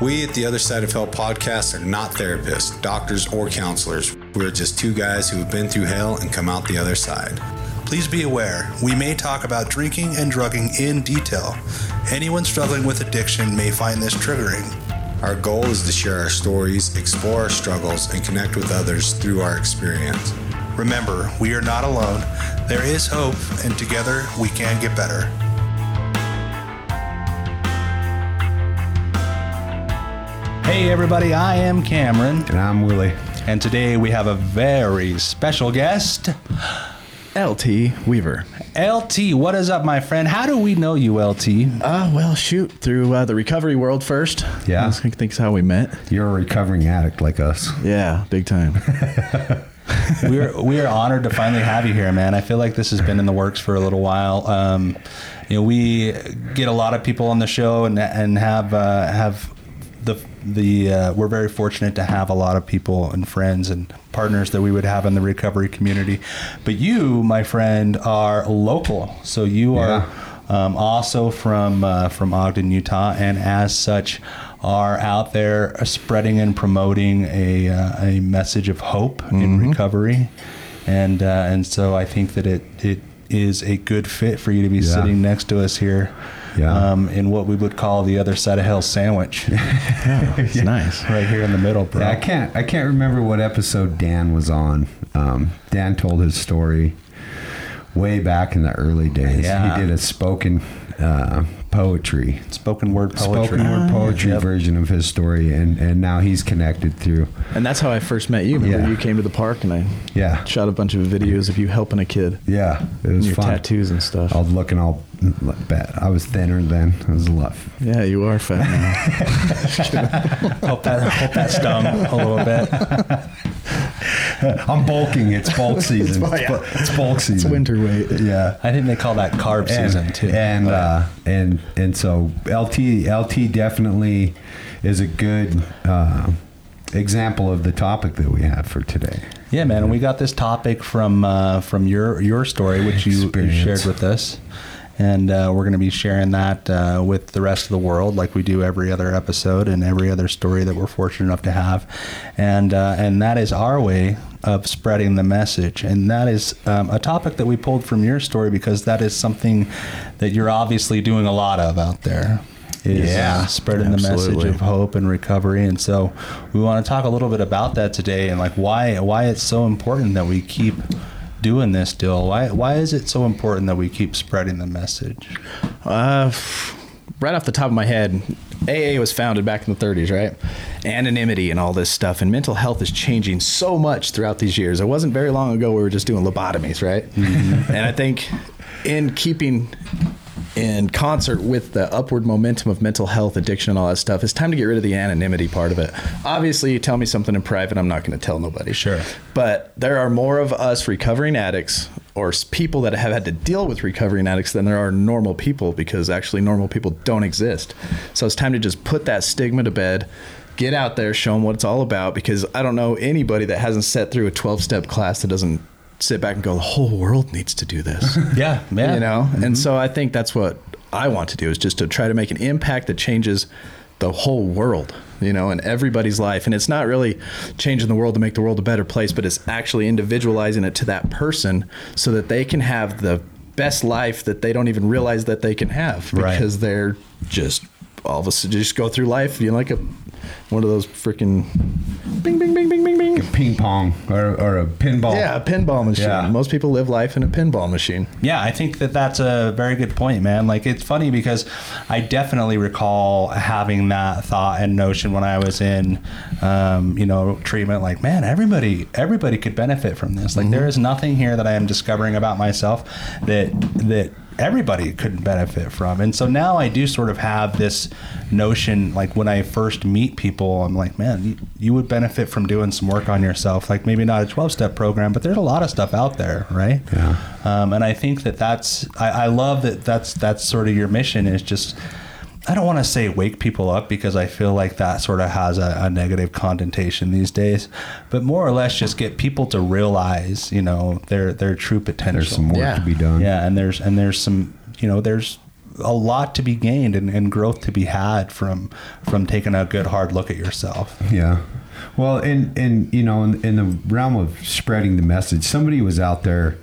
We at the Other Side of Hell podcast are not therapists, doctors, or counselors. We're just two guys who have been through hell and come out the other side. Please be aware, we may talk about drinking and drugging in detail. Anyone struggling with addiction may find this triggering. Our goal is to share our stories, explore our struggles, and connect with others through our experience. Remember, we are not alone. There is hope, and together we can get better. Hey, everybody, I am Cameron, And I'm Willie. and today we have a very special guest. LT Weaver. LT, what is up, my friend? How do we know you, LT? Uh, well, shoot, through uh, the recovery world first. Yeah. I think that's how we met. You're a recovering addict like us. Yeah, big time. we're we are honored to finally have you here, man. I feel like this has been in the works for a little while. Um, you know, we get a lot of people on the show and and have uh, have the the uh, we're very fortunate to have a lot of people and friends and partners that we would have in the recovery community. But you, my friend, are local, so you are. Um, also from uh, from Ogden, Utah, and as such, are out there spreading and promoting a uh, a message of hope in recovery, and uh, and so I think that it it is a good fit for you to be Yeah. sitting next to us here, Yeah. um, in what we would call the other side of hell sandwich, It's nice. right here in the middle, bro. Yeah, I can't I can't remember what episode Dan was on. Um, Dan told his story way back in the early days. Yeah. He did a spoken uh, poetry. Spoken word poetry. Spoken word ah. poetry Yep. version of his story, and, and now he's connected through. And that's how I first met you. Remember, Yeah. you came to the park and I Yeah, shot a bunch of videos of you helping a kid. yeah, it And was your fun. tattoos and stuff. I was looking all bad. I was thinner then. I was a lot. yeah, you are fat now. hope that hope that stung a little bit. I'm bulking. It's bulk season. Oh, yeah. it's, it's bulk season. winter weight. Yeah. I think they call that carb and, season too. And uh, and and so LT LT definitely is a good uh, example of the topic that we have for today. Yeah, man, and we got this topic from uh, from your your story, which you, you shared with us, and uh, we're going to be sharing that uh, with the rest of the world, like we do every other episode and every other story that we're fortunate enough to have, and uh, and that is our way of spreading the message, and that is um, a topic that we pulled from your story because that is something that you're obviously doing a lot of out there. Is, Yeah, uh, spreading the message of hope and recovery. And so we want to talk a little bit about that today and like why why it's so important that we keep doing this deal why why is it so important that we keep spreading the message Uh, right off the top of my head, AA was founded back in the 30s, right? Anonymity and all this stuff, and mental health is changing so much throughout these years. It wasn't very long ago we were just doing lobotomies, right? And I think in keeping in concert with the upward momentum of mental health, addiction, and all that stuff, it's time to get rid of the anonymity part of it. Obviously, you tell me something in private, I'm not going to tell nobody. Sure. But there are more of us recovering addicts or people that have had to deal with recovering addicts than there are normal people because actually normal people don't exist. So it's time to just put that stigma to bed. Get out there, show them what it's all about because I don't know anybody that hasn't sat through a 12 step class that doesn't sit back and go, the whole world needs to do this. yeah yeah You know? And mm-hmm. so I think that's what I want to do is just to try to make an impact that changes the whole world, you know, and everybody's life. And it's not really changing the world to make the world a better place, but it's actually individualizing it to that person so that they can have the best life that they don't even realize that they can have Right. because they're just all of a sudden just go through life, you know, like a one of those freaking bing, bing, bing, bing, bing, bing. Ping pong or, or a pinball. Yeah, a pinball machine. Yeah. Most people live life in a pinball machine. Yeah, I think that that's a very good point, man. Like it's funny because I definitely recall having that thought and notion when I was in, um, you know, treatment. Like, man, everybody, everybody could benefit from this. Like, there is nothing here that I am discovering about myself that that everybody could benefit from. And so now I do sort of have this notion. Like when I first meet people, I'm like, man, you, you would benefit from doing some work on yourself. Like maybe not a 12 step program, but there's a lot of stuff out there, right? Yeah. Um, and I think that that's I, I love that that's that's sort of your mission is just I don't want to say wake people up because I feel like that sort of has a, a negative connotation these days, but more or less just get people to realize you know their their true potential. There's some work Yeah. to be done. Yeah, and there's and there's some you know there's a lot to be gained and, and growth to be had from from taking a good hard look at yourself. Yeah. Well, in in you know in, in the realm of spreading the message, somebody was out there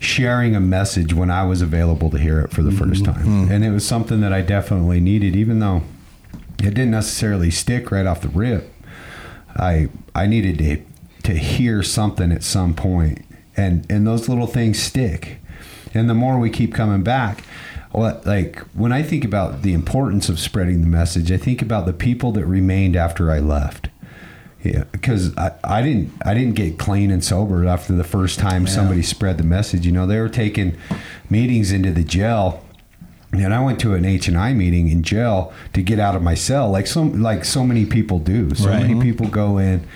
sharing a message when I was available to hear it for the first mm-hmm. time, mm. and it was something that I definitely needed, even though it didn't necessarily stick right off the rip. I I needed to to hear something at some point, and and those little things stick, and the more we keep coming back. Well, like when I think about the importance of spreading the message, I think about the people that remained after I left. Yeah, because I, I didn't I didn't get clean and sober after the first time somebody spread the message. You know, they were taking meetings into the jail, and I went to an H and I meeting in jail to get out of my cell, like so like so many people do. So Right. many people go in, and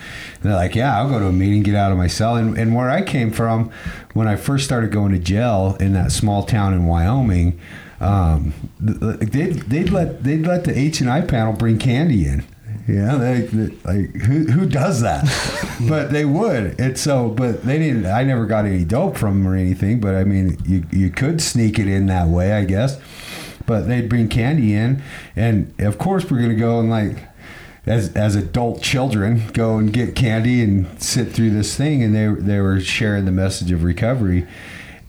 they're like, "Yeah, I'll go to a meeting, get out of my cell." And, and where I came from, when I first started going to jail in that small town in Wyoming, um, th- th- they'd, they'd let they'd let the H and I panel bring candy in. Yeah, they, they, like who who does that? but they would. And so, but they didn't. I never got any dope from them or anything. But I mean, you you could sneak it in that way, I guess. But they'd bring candy in, and of course we're gonna go and like as as adult children go and get candy and sit through this thing and they they were sharing the message of recovery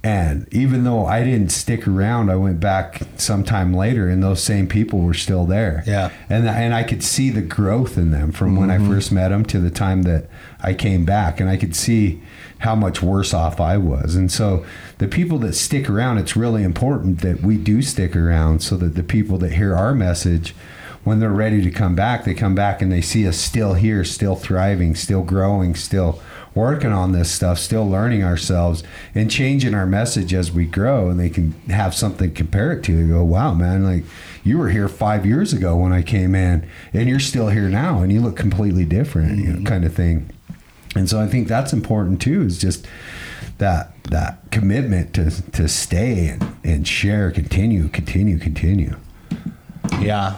and even though I didn't stick around I went back sometime later and those same people were still there. Yeah. and and I could see the growth in them from when I mm-hmm. first met them to the time that I came back. And I could see how much worse off I was. And so the people that stick around it's really important that we do stick around so that the people that hear our message when they're ready to come back, they come back and they see us still here, still thriving, still growing, still working on this stuff, still learning ourselves and changing our message as we grow. And they can have something to compare it to. They go, wow, man, like you were here five years ago when I came in and you're still here now and you look completely different, you know, mm-hmm. kind of thing. And so I think that's important too, is just that that commitment to, to stay and, and share, continue, continue, continue. Yeah,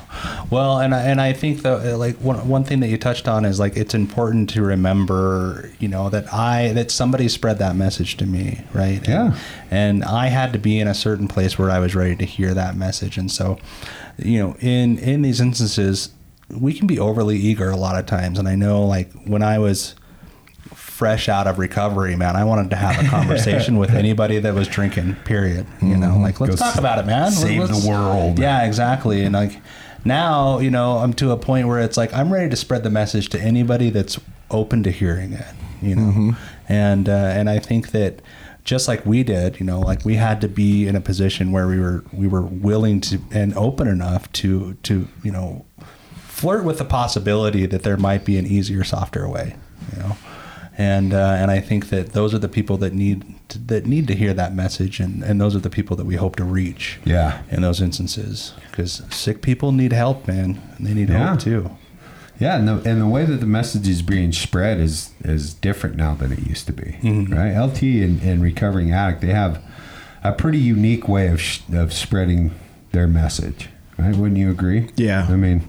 well, and I, and I think that uh, like one one thing that you touched on is like it's important to remember, you know, that I that somebody spread that message to me, right? Yeah. and, and I had to be in a certain place where I was ready to hear that message, and so, you know, in in these instances, we can be overly eager a lot of times, and I know like when I was fresh out of recovery, man, I wanted to have a conversation with anybody that was drinking. Period. You know, like let's Go talk about it, man. save Let's- the world. Yeah, exactly. And like now, you know, I'm to a point where it's like I'm ready to spread the message to anybody that's open to hearing it. You know, and uh, and I think that just like we did, you know, like we had to be in a position where we were we were willing to and open enough to to you know flirt with the possibility that there might be an easier, softer way. You know. And uh, and I think that those are the people that need to, that need to hear that message, and, and those are the people that we hope to reach Yeah. in those instances because sick people need help, man, and they need Yeah. help too. Yeah, and the, and the way that the message is being spread is is different now than it used to be, Mm-hmm. right? LT and, and recovering addict they have a pretty unique way of sh- of spreading their message, right? Wouldn't you agree? Yeah. I mean,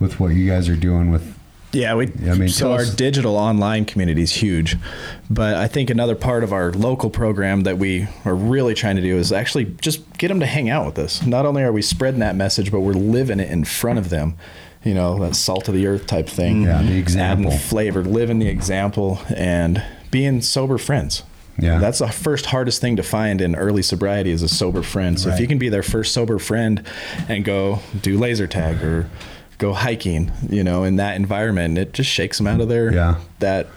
with what you guys are doing with Yeah, we. I mean, so our us- digital online community is huge, but I think another part of our local program that we are really trying to do is actually just get them to hang out with us. Not only are we spreading that message, but we're living it in front of them. You know, that salt of the earth type thing. Yeah, the example. Adding flavor, living the example, and being sober friends. Yeah. That's the first hardest thing to find in early sobriety is a sober friend. So if you can be their first sober friend and go do laser tag or go hiking, you know, in that environment, it just shakes them out of their Yeah. that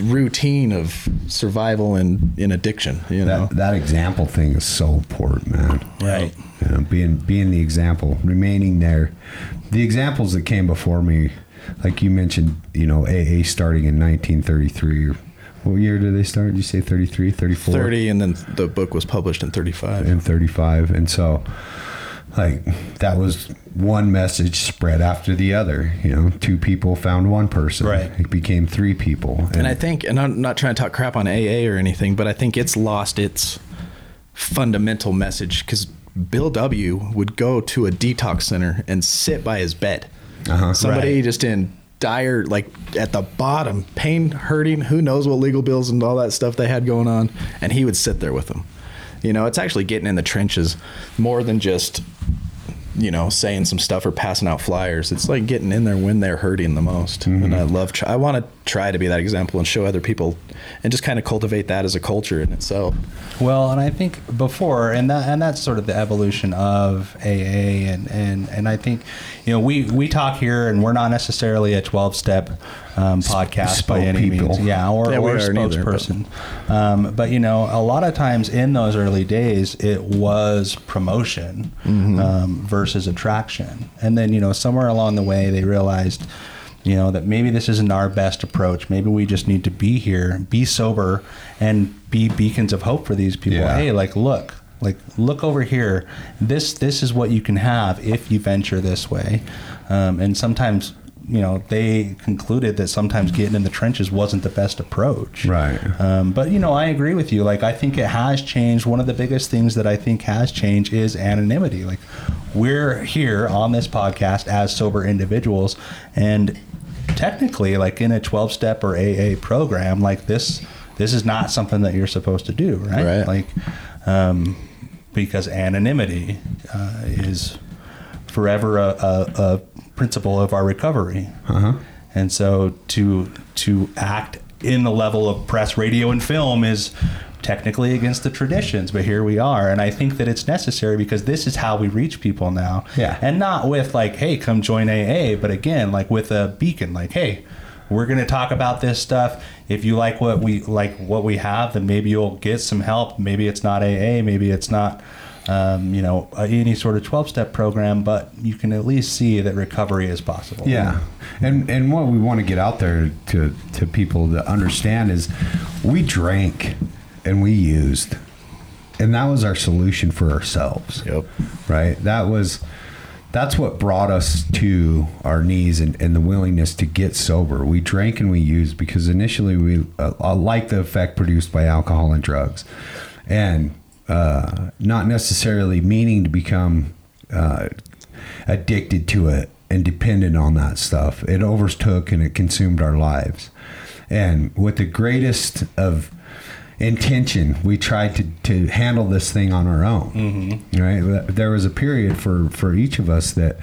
routine of survival and in addiction, you know. that that example thing is so important, man. Right. You know, being being the example, remaining there. The examples that came before me, like you mentioned, you know, AA starting in 1933. What year did they start? Did you say 33, 34? 30 and then the book was published in 35. and 35 and so like that was one message spread after the other you know two people found one person Right. it became three people And I think, and I'm not trying to talk crap on AA or anything, but I think it's lost its fundamental message because Bill W. would go to a detox center and sit by his bed. Uh-huh. Somebody Right. just in dire, like at the bottom, pain, hurting, who knows what legal bills and all that stuff they had going on, and he would sit there with them. You know, it's actually getting in the trenches more than just you know, saying some stuff or passing out flyers. It's like getting in there when they're hurting the most. Mm-hmm. And I love, I want to try to be that example and show other people and just kind of cultivate that as a culture in itself. Well, and I think before, and that, and that's sort of the evolution of AA. And, and, and I think, you know, we, we talk here and we're not necessarily a 12 step um, podcast by any people. means. Yeah, or, yeah, or a spokesperson. but. Um, but. you know, a lot of times in those early days, it was promotion mm-hmm. um, versus attraction. And then, you know, somewhere along the way, they realized, you know, that maybe this isn't our best approach. Maybe we just need to be here, be sober, and be beacons of hope for these people. Yeah. Hey, like, look, like look over here. This this is what you can have if you venture this way. Um, and sometimes you know they concluded that sometimes getting in the trenches wasn't the best approach. Right. Um, but you know i agree with you. Like i think it has changed. One of the biggest things that i think has changed is anonymity. Like we're here on this podcast as sober individuals and technically like in a 12 step or aa program like this this is not something that you're supposed to do right, right. like um, because anonymity uh, is forever a, a, a principle of our recovery. Uh-huh. And so to to act in the level of press, radio, and film is technically against the traditions, but here we are. And I think that it's necessary because this is how we reach people now. Yeah. And not with like, hey, come join AA, but again, like with a beacon, like, hey, we're going to talk about this stuff. If you like what we like what we have, then maybe you'll get some help. Maybe it's not AA, maybe it's not um, you know, any sort of 12 step program, but you can at least see that recovery is possible. Yeah. And, and what we want to get out there to, to people to understand is we drank and we used, and that was our solution for ourselves. Yep. Right. That was, that's what brought us to our knees and, and the willingness to get sober. We drank and we used because initially we uh, like the effect produced by alcohol and drugs. And uh, not necessarily meaning to become uh, addicted to it and dependent on that stuff. It overtook and it consumed our lives. And with the greatest of intention, we tried to, to handle this thing on our own. Mm-hmm. Right? There was a period for, for each of us that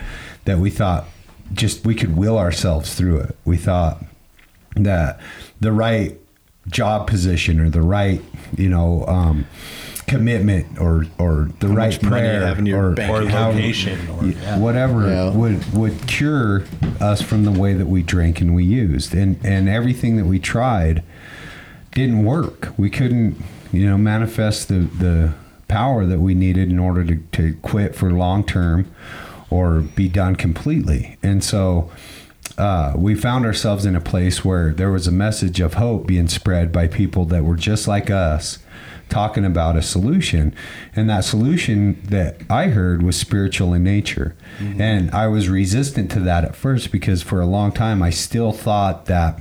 that we thought just we could will ourselves through it. We thought that the right job position or the right, you know, um, commitment or or the how right prayer or, or location or yeah. whatever yeah. would would cure us from the way that we drink and we used and and everything that we tried didn't work we couldn't you know manifest the the power that we needed in order to, to quit for long term or be done completely and so uh, we found ourselves in a place where there was a message of hope being spread by people that were just like us talking about a solution. And that solution that I heard was spiritual in nature. Mm-hmm. And I was resistant to that at first because for a long time I still thought that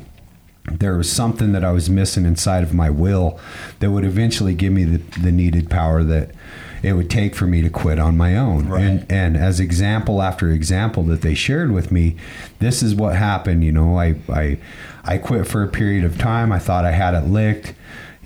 there was something that I was missing inside of my will that would eventually give me the, the needed power that it would take for me to quit on my own. Right. And and as example after example that they shared with me, this is what happened. You know, I I I quit for a period of time. I thought I had it licked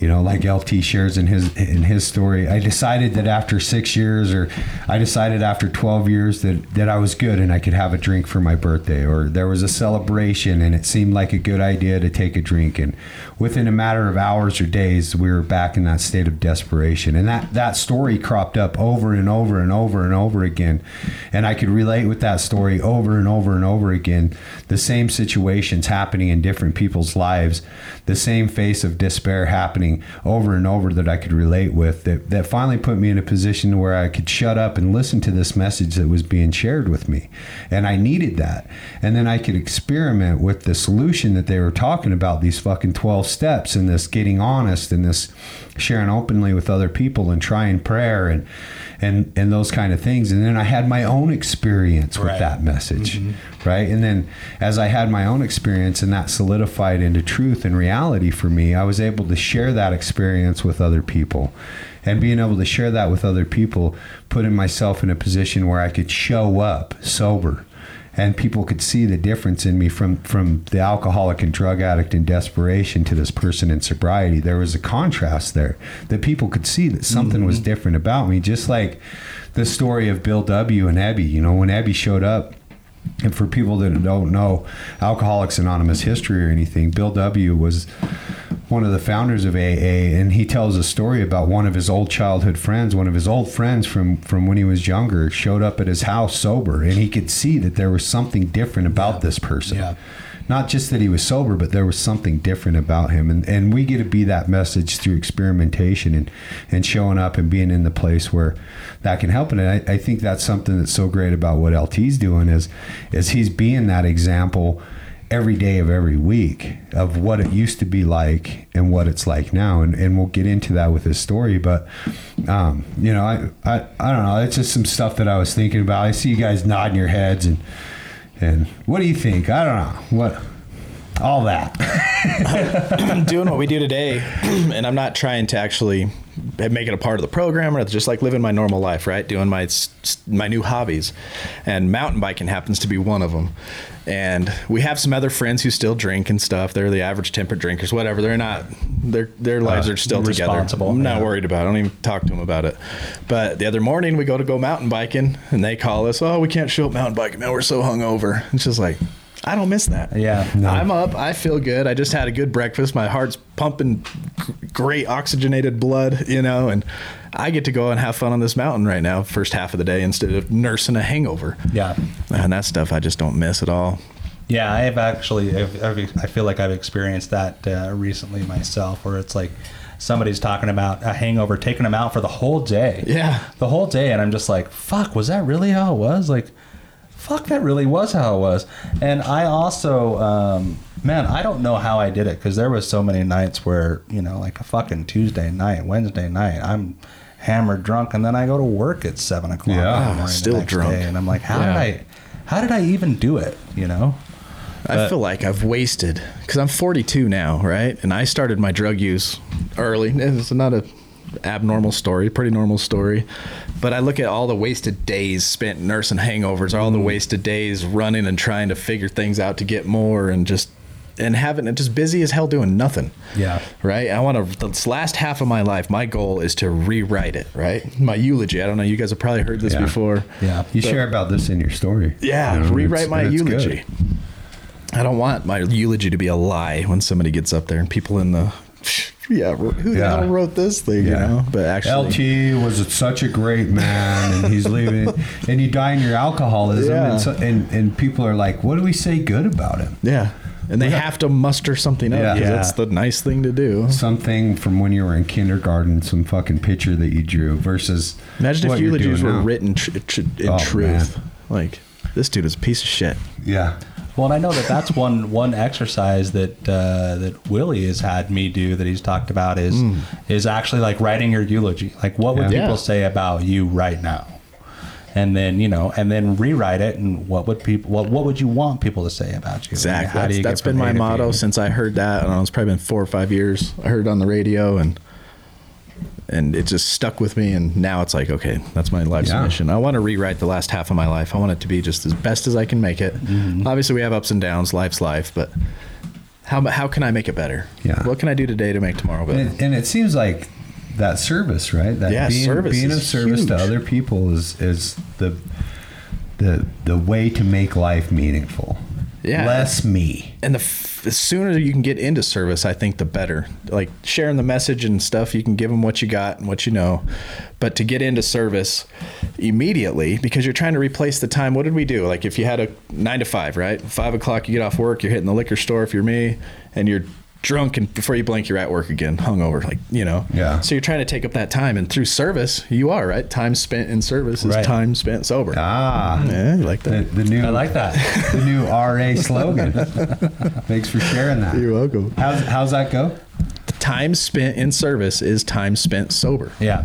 you know like lt shares in his in his story. I decided that after six years or i decided after 12 years that that i was good and i could have a drink for my birthday or there was a celebration and it seemed like a good idea to take a drink. And within a matter of hours or days we were back in that state of desperation. And that that story cropped up over and over and over and over again. And i could relate with that story over and over and over again. The same situations happening in different people's lives. The same face of despair happening over and over that I could relate with that, that finally put me in a position where I could shut up and listen to this message that was being shared with me. And I needed that. And then I could experiment with the solution that they were talking about these fucking 12 steps and this getting honest and this sharing openly with other people and trying prayer and and and those kind of things and then i had my own experience with right. that message mm-hmm. right and then as i had my own experience and that solidified into truth and reality for me i was able to share that experience with other people and being able to share that with other people putting myself in a position where i could show up sober and people could see the difference in me from from the alcoholic and drug addict in desperation to this person in sobriety there was a contrast there that people could see that something was mm-hmm. different about me just like the story of bill w and Ebby. you know when Ebby showed up and for people that don't know Alcoholics Anonymous history or anything, Bill W. was one of the founders of AA, and he tells a story about one of his old childhood friends. One of his old friends from from when he was younger showed up at his house sober, and he could see that there was something different about this person. Yeah. Not just that he was sober, but there was something different about him, and and we get to be that message through experimentation and and showing up and being in the place where that can help. And I, I think that's something that's so great about what LT's doing is is he's being that example every day of every week of what it used to be like and what it's like now. And, and we'll get into that with his story but um, you know I, I I don't know. It's just some stuff that I was thinking about. I see you guys nodding your heads and and what do you think? I don't know. What all that I'm doing what we do today, and I'm not trying to actually make it a part of the program or just like living my normal life, right? Doing my my new hobbies, and mountain biking happens to be one of them. And we have some other friends who still drink and stuff. They're the average temperate drinkers, whatever. They're not. Their their lives Uh, are still together. I'm not yeah. worried about. it. I don't even talk to them about it. But the other morning we go to go mountain biking, and they call us. Oh, we can't show up mountain biking. Man, we're so hungover. It's just like. I don't miss that. Yeah. I'm up. I feel good. I just had a good breakfast. My heart's pumping great oxygenated blood, you know, and I get to go and have fun on this mountain right now, first half of the day, instead of nursing a hangover. Yeah. And that stuff I just don't miss at all. Yeah, I have actually. I've, I've, I feel like I've experienced that uh, recently myself, where it's like somebody's talking about a hangover, taking them out for the whole day. Yeah. the whole day, and I'm just like, "Fuck, was that really how it was?" Like, fuck, that really was how it was. And I also, um, man, I don't know how I did it because there was so many nights where you know, like a fucking Tuesday night, Wednesday night, I'm hammered drunk, and then I go to work at seven o'clock. Yeah. in the morning the Still drunk. day, and I'm like, how Yeah. did I? How did I even do it? You know? I feel like I've wasted because I'm 42 now, right? And I started my drug use early. It's not a abnormal story, pretty normal story. But I look at all the wasted days spent nursing hangovers, all the mm-hmm. wasted days running and trying to figure things out to get more, and just and having it just busy as hell doing nothing. Yeah. Right. I want to. This last half of my life, my goal is to rewrite it. Right. My eulogy. I don't know. You guys have probably heard this Yeah. before. Yeah. you share about this in your story Yeah, You know, rewrite my it's good. eulogy. I don't want my eulogy to be a lie when somebody gets up there and people in the yeah, who the Yeah. hell wrote this thing? You Yeah. know, but actually, LT was such a great man, and he's leaving, and you die in your alcoholism, Yeah. and, so, and and people are like, "What do we say good about him?" yeah, and they have to muster something up Yeah. because Yeah. that's the nice thing to do. Something from when you were in kindergarten, some fucking picture that you drew versus Imagine if eulogies were now. written tr- tr- in Oh, truth. man. Like this dude is a piece of shit. Yeah, Well, and I know that that's one one exercise that uh, that Willie has had me do that he's talked about is is actually like writing your eulogy. Like, what would Yeah. people say about you right now? And then you know, and then rewrite it. And what would people? What what would you want people to say about you? Exactly. How do you that's been my A to B? motto since I heard that. I don't know, it's probably been four or five years. I heard it on the radio and and it just stuck with me. And now it's like, okay, that's my life's Yeah. mission. I want to rewrite the last half of my life. I want it to be just as best as I can make it. Mm-hmm. Obviously, we have ups and downs. Life's life, but how how can I make it better? Yeah. What can I do today to make tomorrow better? and, and it seems like that service, right? That Yeah, being, service being of service to other people is is the the the way to make life meaningful. Yeah. less me. And the, sooner you can get into service, I think the better. Like sharing the message and stuff, you can give them what you got and what you know. But to get into service immediately, because you're trying to replace the time. What did we do? Like if you had a nine to five, right? Five o'clock, you get off work, you're hitting the liquor store if you're me, and you're drunk and before you blink you're at work again hungover like you know Yeah. so you're trying to take up that time and through service you are right time spent in service is Right. time spent sober Ah, yeah you like the, that the new I like that. the new RA slogan. Thanks for sharing that. you're welcome How's how's that go? time spent in service is time spent sober Yeah.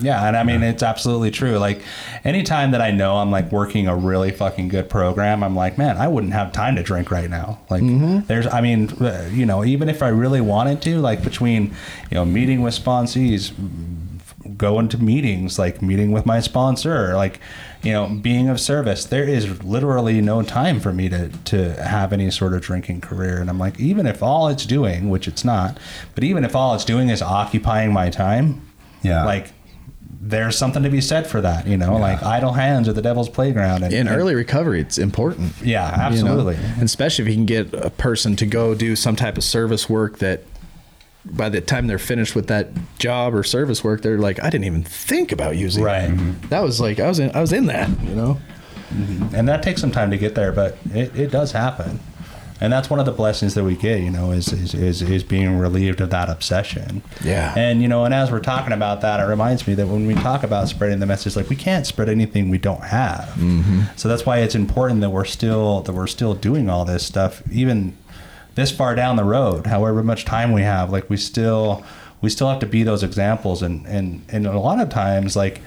Yeah, and I mean it's absolutely true. Like anytime that I know I'm like working a really fucking good program, I'm like, man, I wouldn't have time to drink right now. Like there's I mean, uh, you know, even if I really wanted to, like between, you know, meeting with sponsees, going to meetings, like meeting with my sponsor, like you know, being of service, there is literally no time for me to to have any sort of drinking career. And I'm like, even if all it's doing, which it's not, but even if all it's doing is occupying my time, Yeah. like there's something to be said for that, you know, like idle hands are the devil's playground. And, In and- early recovery, it's important. yeah, you know? absolutely. And especially if you can get a person to go do some type of service work that by the time they're finished with that job or service work, they're like, I didn't even think about using Right. it. That was like I was in I was in that, you know? Mm-hmm. and that takes some time to get there, but it, it does happen. And that's one of the blessings that we get, you know, is, is, is, is being relieved of that obsession. Yeah. And, you know, and as we're talking about that, it reminds me that when we talk about spreading the message, like we can't spread anything we don't have. Mm-hmm. So that's why it's important that we're still, that we're still doing all this stuff, even this far down the road, however much time we have, like we still, we still have to be those examples. And, and, and a lot of times, like,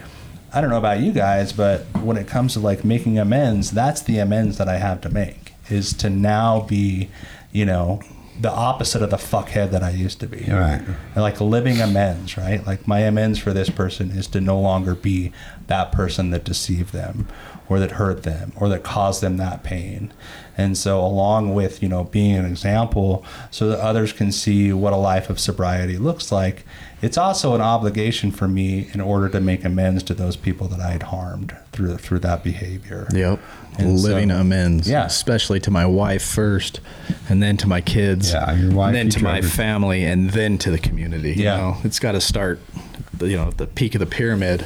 I don't know about you guys, but when it comes to like making amends, that's the amends that I have to make is to now be, you know, the opposite of the fuckhead that I used to be. Right. And, Like living amends, right? Like my amends for this person is to no longer be that person that deceived them or that hurt them or that caused them that pain. And so along with, you know, being an example so that others can see what a life of sobriety looks like, it's also an obligation for me in order to make amends to those people that I had harmed through through that behavior. Yep. And Living so- amends. Yeah. Especially to my wife first, and then to my kids. Yeah, your wife, And then you to my family, and then to the community. You Yeah. know, it's got to start, you know, the peak of the pyramid,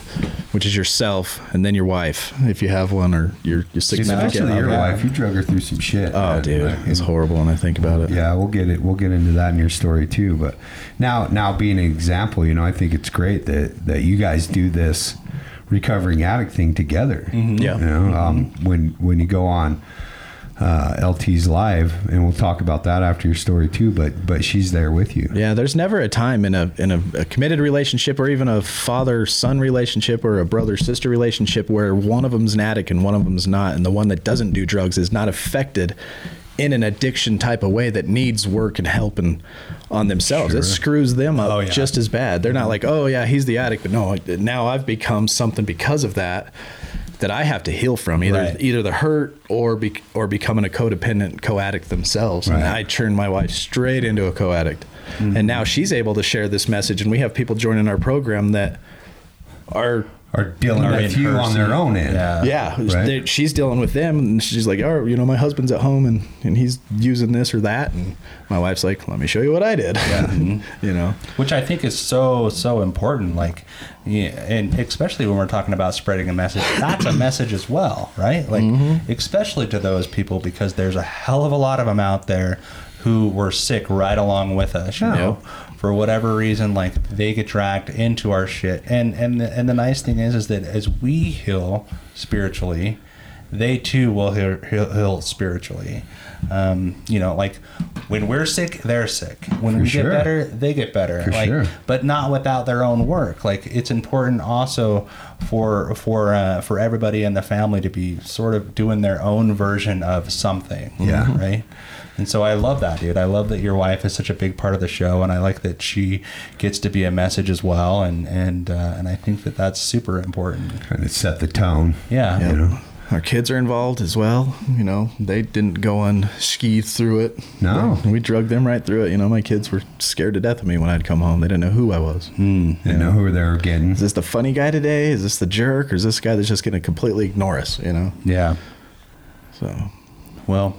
which is yourself, and then your wife, if you have one, or your, your significant Especially your other. wife. You drug her through some shit. Oh, man. dude, Like, it's horrible when I think about it. Yeah, we'll get it. We'll get into that in your story too. But now, now being an example, you know, I think it's great that that you guys do this recovering addict thing together. Yeah. You know, um, when when you go on uh, LT's live, and we'll talk about that after your story too. But but she's there with you. Yeah, there's never a time in a in a, a committed relationship or even a father son relationship or a brother sister relationship where one of them's an addict and one of them's not, and the one that doesn't do drugs is not affected in an addiction type of way that needs work and help and on themselves. It screws them up Oh, yeah. just as bad. They're not like, oh yeah, he's the addict, but no, now I've become something because of that that I have to heal from either Right. either the hurt or be, or becoming a codependent co-addict themselves. And I turned my wife straight into a co-addict, and mm-hmm. now she's able to share this message. And we have people joining our program that are Are dealing Are with you on their own end. Yeah. yeah, Right. they- she's dealing with them, and she's like, oh, you know, my husband's at home and and he's using this or that, and my wife's like, let me show you what I did. Yeah, you know. which I think is so so important. Like, yeah, and especially when we're talking about spreading a message, that's a message as well, right? Like, mm-hmm. especially to those people because there's a hell of a lot of them out there who were sick right along with us. You Yeah. know, for whatever reason, like they get dragged into our shit. And and the, and the nice thing is, is that as we heal spiritually, they too will heal, heal, heal spiritually. Um, you know, like when we're sick, they're sick. When For we sure. get better, they get better. For like, sure. but not without their own work. Like it's important also for for uh, for everybody in the family to be sort of doing their own version of something. Yeah. Right. And so I love that, dude. I love that your wife is such a big part of the show, and I like that she gets to be a message as well. And and uh, and I think that that's super important. Trying to set the tone. Yeah. You know. Our kids are involved as well. You know, they didn't go on ski through it. No. we drugged them right through it. You know, my kids were scared to death of me when I'd come home. They didn't know who I was. Hmm. You know who they were getting. Is this the funny guy today? Is this the jerk? Or is this guy that's just going to completely ignore us? You know, Yeah. so Well,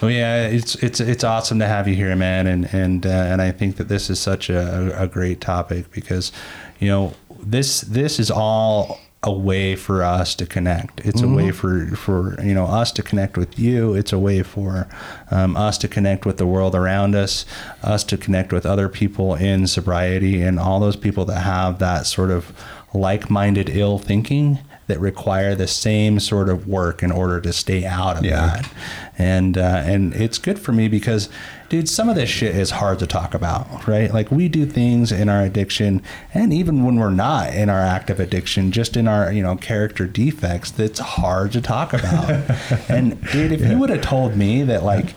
well, yeah, it's it's it's awesome to have you here, man, and and uh, and I think that this is such a, a great topic because, you know, this this is all a way for us to connect. It's a way for for you know us to connect with you. It's a way for um, us to connect with the world around us, us to connect with other people in sobriety, and all those people that have that sort of like-minded ill thinking that require the same sort of work in order to stay out of Yeah. that. And uh, and it's good for me because, dude, some of this shit is hard to talk about, right? Like we do things in our addiction, and even when we're not in our active addiction, just in our you know character defects, that's hard to talk about. and dude, if you would have told me that, like,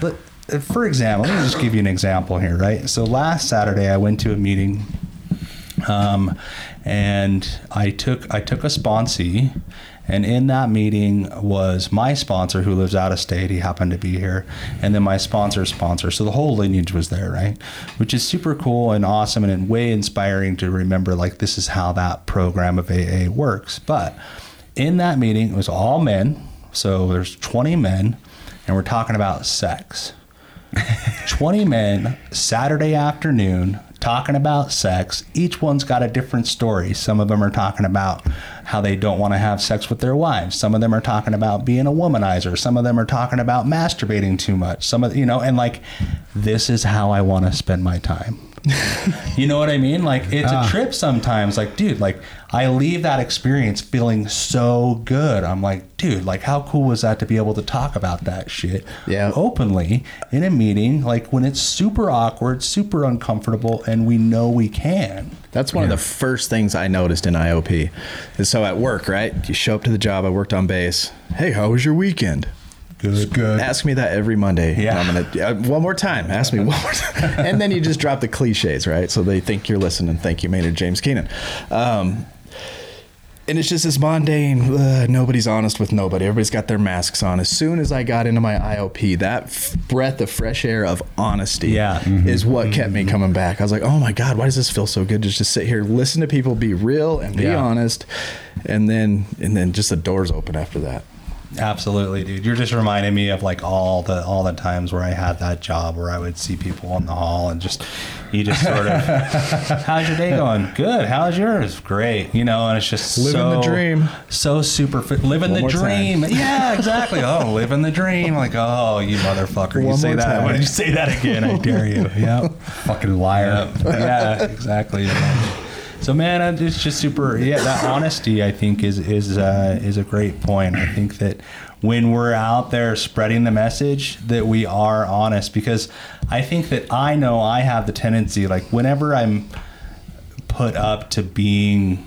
but for example, let me just give you an example here, right? So last Saturday, I went to a meeting um, and I took I took a sponsee, And in that meeting was my sponsor who lives out of state. He happened to be here. And then my sponsor's sponsor. So the whole lineage was there, right? Which is super cool and awesome and way inspiring to remember like this is how that program of AA works. But in that meeting, it was all men. So there's 20 men, and we're talking about sex. 20 men, Saturday afternoon, talking about sex. Each one's got a different story. Some of them are talking about how they don't want to have sex with their wives. Some of them are talking about being a womanizer. Some of them are talking about masturbating too much. Some of, you know, and like, this is how I want to spend my time. you know what I mean? Like it's a ah. trip sometimes. Like, dude, like I leave that experience feeling so good. I'm like, dude, like how cool was that to be able to talk about that shit Yeah. openly in a meeting, like when it's super awkward, super uncomfortable, and we know we can. That's one of the first things I noticed in IOP. Is so at work, right? You show up to the job. I worked on base. Hey, how was your weekend? Good. Ask me that every Monday. Yeah. I'm gonna yeah, one more time. Ask me one more time, and then you just drop the cliches, right? So they think you're listening. Thank you, Maynard James Keenan. Um, and it's just this mundane. Uh, nobody's honest with nobody. Everybody's got their masks on. As soon as I got into my IOP, that f- breath of fresh air of honesty, Yeah. is what kept me coming back. I was like, oh my god, why does this feel so good Just to just sit here, listen to people, be real and be Yeah. honest, and then and then just the doors open after that. Absolutely, dude. You're just reminding me of like all the all the times where I had that job where I would see people in the hall and just you just sort of how's your day going? Good. How's yours? Great. You know, and it's just Living so, the dream. So super fit. Living One the more time. dream. Yeah, exactly. oh, living the dream. Like, oh, you motherfucker. You say that. time. When you say that again, I dare you. Yep. Fucking liar. Yeah, yeah, exactly. So man, it's just super. Yeah, that honesty I think is is uh, is a great point. I think that when we're out there spreading the message, that we are honest because I think that I know I have the tendency like whenever I'm put up to being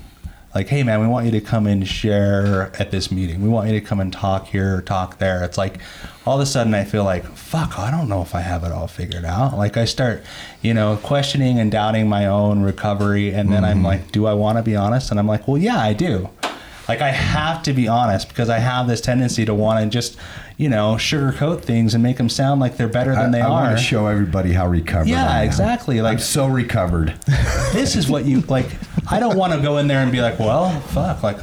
like, hey man, we want you to come and share at this meeting. We want you to come and talk here or talk there. It's like all of a sudden I feel like, fuck, I don't know if I have it all figured out. Like I start, you know, questioning and doubting my own recovery. And then I'm mm-hmm. like, do I want to be honest? And I'm like, well, yeah, I do. Like I have to be honest because I have this tendency to want to just, you know, sugarcoat things and make them sound like they're better than I, they I are. want to show everybody how recovered. Yeah, I am. exactly. Like- I'm so recovered. this is what you like. I don't want to go in there and be like, well, fuck, like.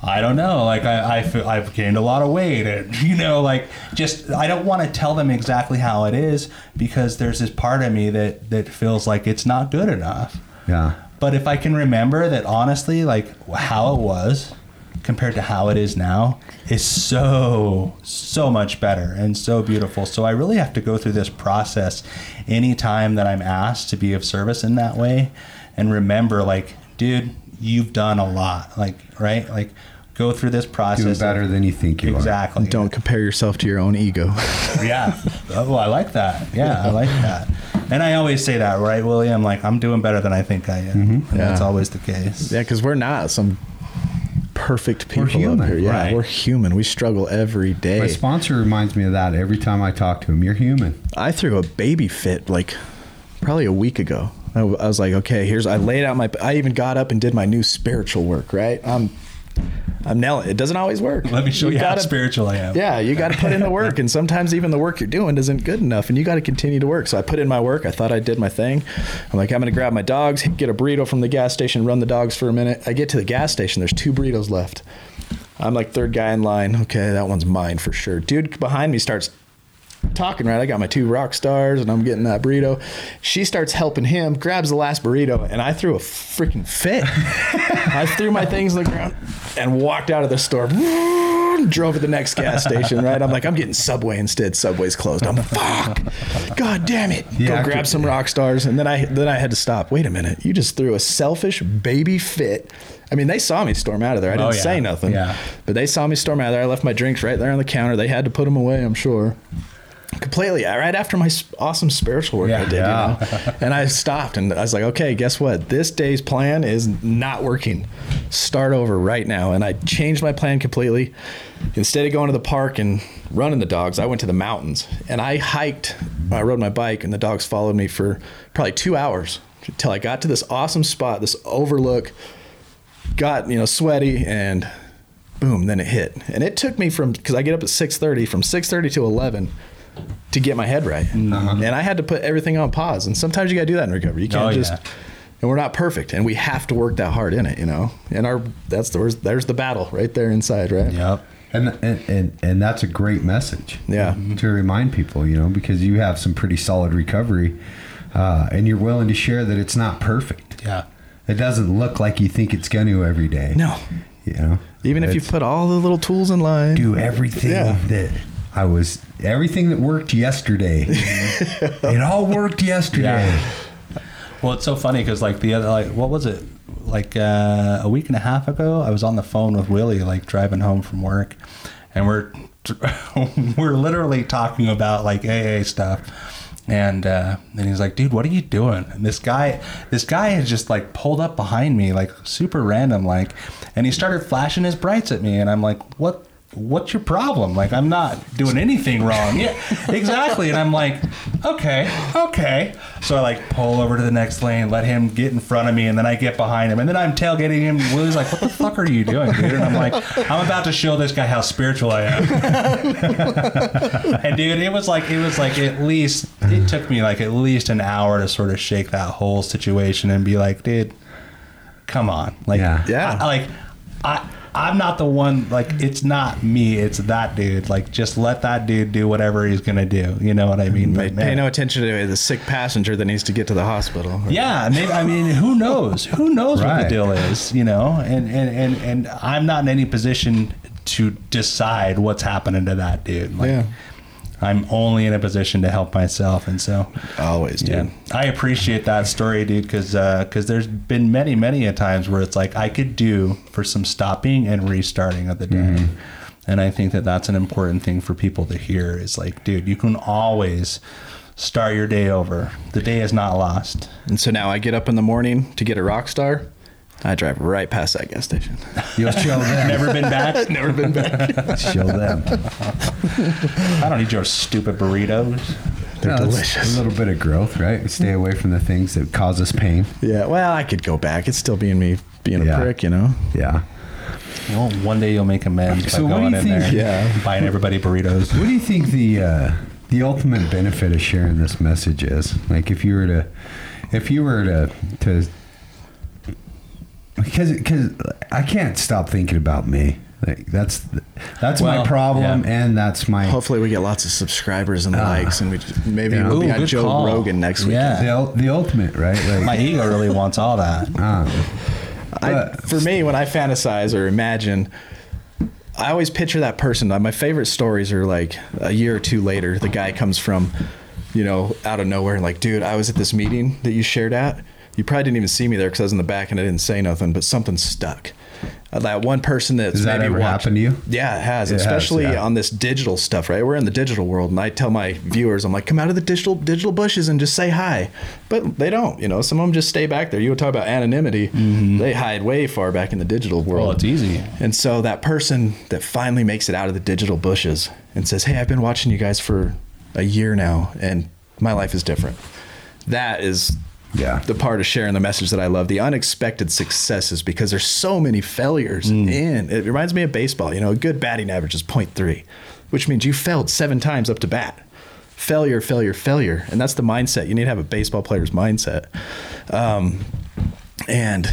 I don't know. Like I, I feel I've gained a lot of weight, and you know, like just I don't want to tell them exactly how it is because there's this part of me that that feels like it's not good enough. Yeah. But if I can remember that honestly, like how it was compared to how it is now is so, so much better and so beautiful. So I really have to go through this process anytime that I'm asked to be of service in that way and remember, like, dude, you've done a lot. Like, right? Like, go through this process. Doing better than you think you are. Exactly. Don't compare yourself to your own ego. Yeah. Oh, I like that. Yeah, I like that. And I always say that, right, William? Like, I'm doing better than I think I am. Mm-hmm. And that's Yeah. always the case. Yeah, because we're not some perfect people human, up here. Yeah, right. we're human. We struggle every day. My sponsor reminds me of that every time I talk to him. You're human. I threw a baby fit like probably a week ago. I was like, okay, here's. I laid out my. I even got up and did my new spiritual work. Right. I'm. I'm nailing. It doesn't always work. Let me show you, how gotta- spiritual I am. Yeah, you got to put in the work, and sometimes even the work you're doing isn't good enough, and you got to continue to work. So I put in my work. I thought I did my thing. I'm like, I'm gonna grab my dogs, get a burrito from the gas station, run the dogs for a minute. I get to the gas station. There's two burritos left. I'm like third guy in line. Okay, that one's mine for sure. Dude behind me starts talking right. I got my two rock stars and I'm getting that burrito. She starts helping him, grabs the last burrito, and I threw a freaking fit. I threw my things on the ground and walked out of the store. Drove to the next gas station, right? I'm like, I'm getting Subway instead. Subway's closed. I'm fuck. God damn it. Yeah, Go I grab could- some rock stars. And then I then I had to stop. Wait a minute. You just threw a selfish baby fit. I mean, they saw me storm out of there. I didn't Oh, yeah. say nothing. Yeah. But they saw me storm out of there. I left my drinks right there on the counter. They had to put them away, I'm sure. Completely. Uh, right after my awesome spiritual work I did, Yeah. you know? and I stopped and I was like, okay, guess what? This day's plan is not working. Start over right now. And I changed my plan completely. Instead of going to the park and running the dogs, I went to the mountains and I hiked. I rode my bike and the dogs followed me for probably two hours until I got to this awesome spot, this overlook. Got you know sweaty and boom, then it hit. And it took me from because I get up at six thirty, from six thirty to eleven to get my head right. Mm-hmm. And I had to put everything on pause. And sometimes you gotta do that in recovery. You can't Oh, just yeah. and we're not perfect and we have to work that hard in it, you know. And our that's the there's the battle right there inside, right? Yep. And, and and and that's a great message. Yeah. To remind people, you know, because you have some pretty solid recovery, uh, and you're willing to share that it's not perfect. Yeah. It doesn't look like you think it's going to every day. No. You know, Even if you put all the little tools in line. do everything Yeah. that I was everything that worked yesterday. it all worked yesterday. Yeah. Well, it's so funny because like the other, like what was it? Like uh, a week and a half ago, I was on the phone with Willie, like driving home from work, and we're we're literally talking about like AA stuff. And uh, and he's like, dude, what are you doing? And this guy, this guy has just like pulled up behind me, like super random, like, and he started flashing his brights at me, and I'm like, what? What's your problem? Like, I'm not doing anything wrong. Yeah, exactly. And I'm like, okay, okay. So I like pull over to the next lane, let him get in front of me, and then I get behind him, and then I'm tailgating him. Willie's like, "What the fuck are you doing, dude?" And I'm like, "I'm about to show this guy how spiritual I am." and dude, it was like it was like at least it took me like at least an hour to sort of shake that whole situation and be like, dude, come on, like, Yeah. Yeah. I, like I. I'm not the one. Like, it's not me. It's that dude. Like, just let that dude do whatever he's gonna do. You know what I mean? But, Pay no attention to the sick passenger that needs to get to the hospital. yeah, maybe, I mean, who knows? Who knows what the deal is? You know, and and and and I'm not in any position to decide what's happening to that dude. Like, Yeah. I'm only in a position to help myself, and so Always, dude. yeah, I appreciate that story, dude, because because uh, there's been many many a times where it's like I could do for some stopping and restarting of the day. Mm-hmm. And I think that that's an important thing for people to hear is like, dude, you can always start your day over. The day is not lost. And so now I get up in the morning to get a rock star. I drive right past that gas station. You'll show them. Never been back. Never been back. show them. I don't need your stupid burritos. They're No, delicious. A little bit of growth, right? Stay away from the things that cause us pain. Yeah, well, I could go back. It's still being me being a prick, you know. Yeah. Well, one day you'll make amends by So what do going in think- there, Yeah. buying everybody burritos. What do you think the uh, the ultimate benefit of sharing this message is? Like, if you were to, if you were to to, because because I can't stop thinking about me. Like that's that's Well, my problem, yeah. and that's my Hopefully, we get lots of subscribers and likes, and we just, maybe Yeah. we'll be Ooh, on Joe call. Rogan next week. Yeah. the, the ultimate, right? Like, My ego really wants all that. uh, I, for me, when I fantasize or imagine, I always picture that person. My favorite stories are like a year or two later, the guy comes from, you know, out of nowhere and like, dude, I was at this meeting that you shared at. You probably didn't even see me there because I was in the back and I didn't say nothing, but something stuck. Uh, that one person that's Does that maybe ever watched- happen to you? Yeah, it has, It has, especially yeah. on this digital stuff, right? We're in the digital world, and I tell my viewers, I'm like, come out of the digital digital bushes and just say hi, but they don't. You know, some of them just stay back there. You would talk about anonymity; they hide way far back in the digital world. Well, it's easy. And so that person that finally makes it out of the digital bushes and says, "Hey, I've been watching you guys for a year now, and my life is different." That is Yeah. the part of sharing the message that I love. The unexpected successes because there's so many failures in. It reminds me of baseball. You know, a good batting average is 0.3, which means you failed seven times up to bat. Failure, failure, failure, and that's the mindset. You need to have a baseball player's mindset. Um, and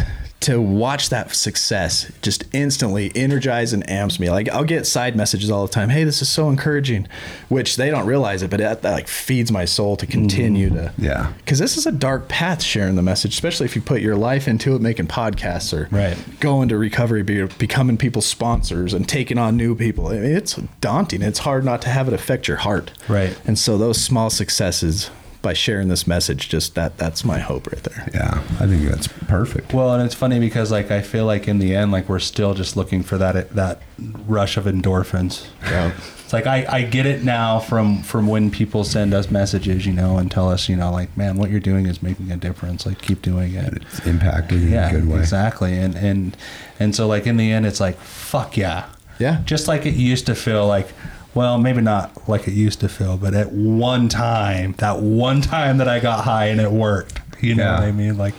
to watch that success just instantly energize and amps me. Like I'll get side messages all the time. Hey, this is so encouraging, which they don't realize it, but that, that like feeds my soul to continue mm-hmm. to. Yeah. Because this is a dark path sharing the message, especially if you put your life into it, making podcasts or Right. going to recovery, be, becoming people's sponsors and taking on new people. I mean, it's daunting. It's hard not to have it affect your heart. Right. And so those small successes by sharing this message, just that that's my hope right there. yeah, I think that's perfect. Well, and it's funny because like I feel like in the end, like we're still just looking for that that rush of endorphins. Yeah. It's like I, I get it now from from when people send us messages, you know, and tell us, you know, like, man, what you're doing is making a difference. Like, keep doing it. It's impacted in Yeah, a good way. exactly. And and and so like in the end, it's like, fuck yeah, Yeah. Just like it used to feel like. Well, maybe not like it used to feel, but at one time, that one time that I got high and it worked. You know Yeah. what I mean? Like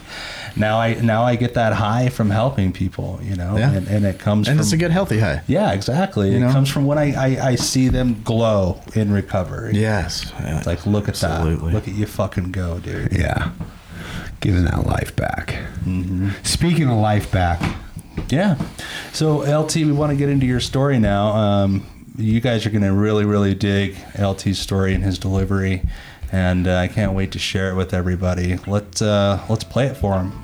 now I now I get that high from helping people, you know, Yeah. and, and it comes And from it's a good healthy high. yeah, exactly. You it know? comes from when I, I I see them glow in recovery. Yes. It's like look at Absolutely. that, look at you fucking go, dude. Yeah. Giving that life back. Speaking of life back, Yeah. So LT, we want to get into your story now. Um, you guys are going to really, really dig LT's story and his delivery, and uh, I can't wait to share it with everybody. Let's uh, let's play it for him.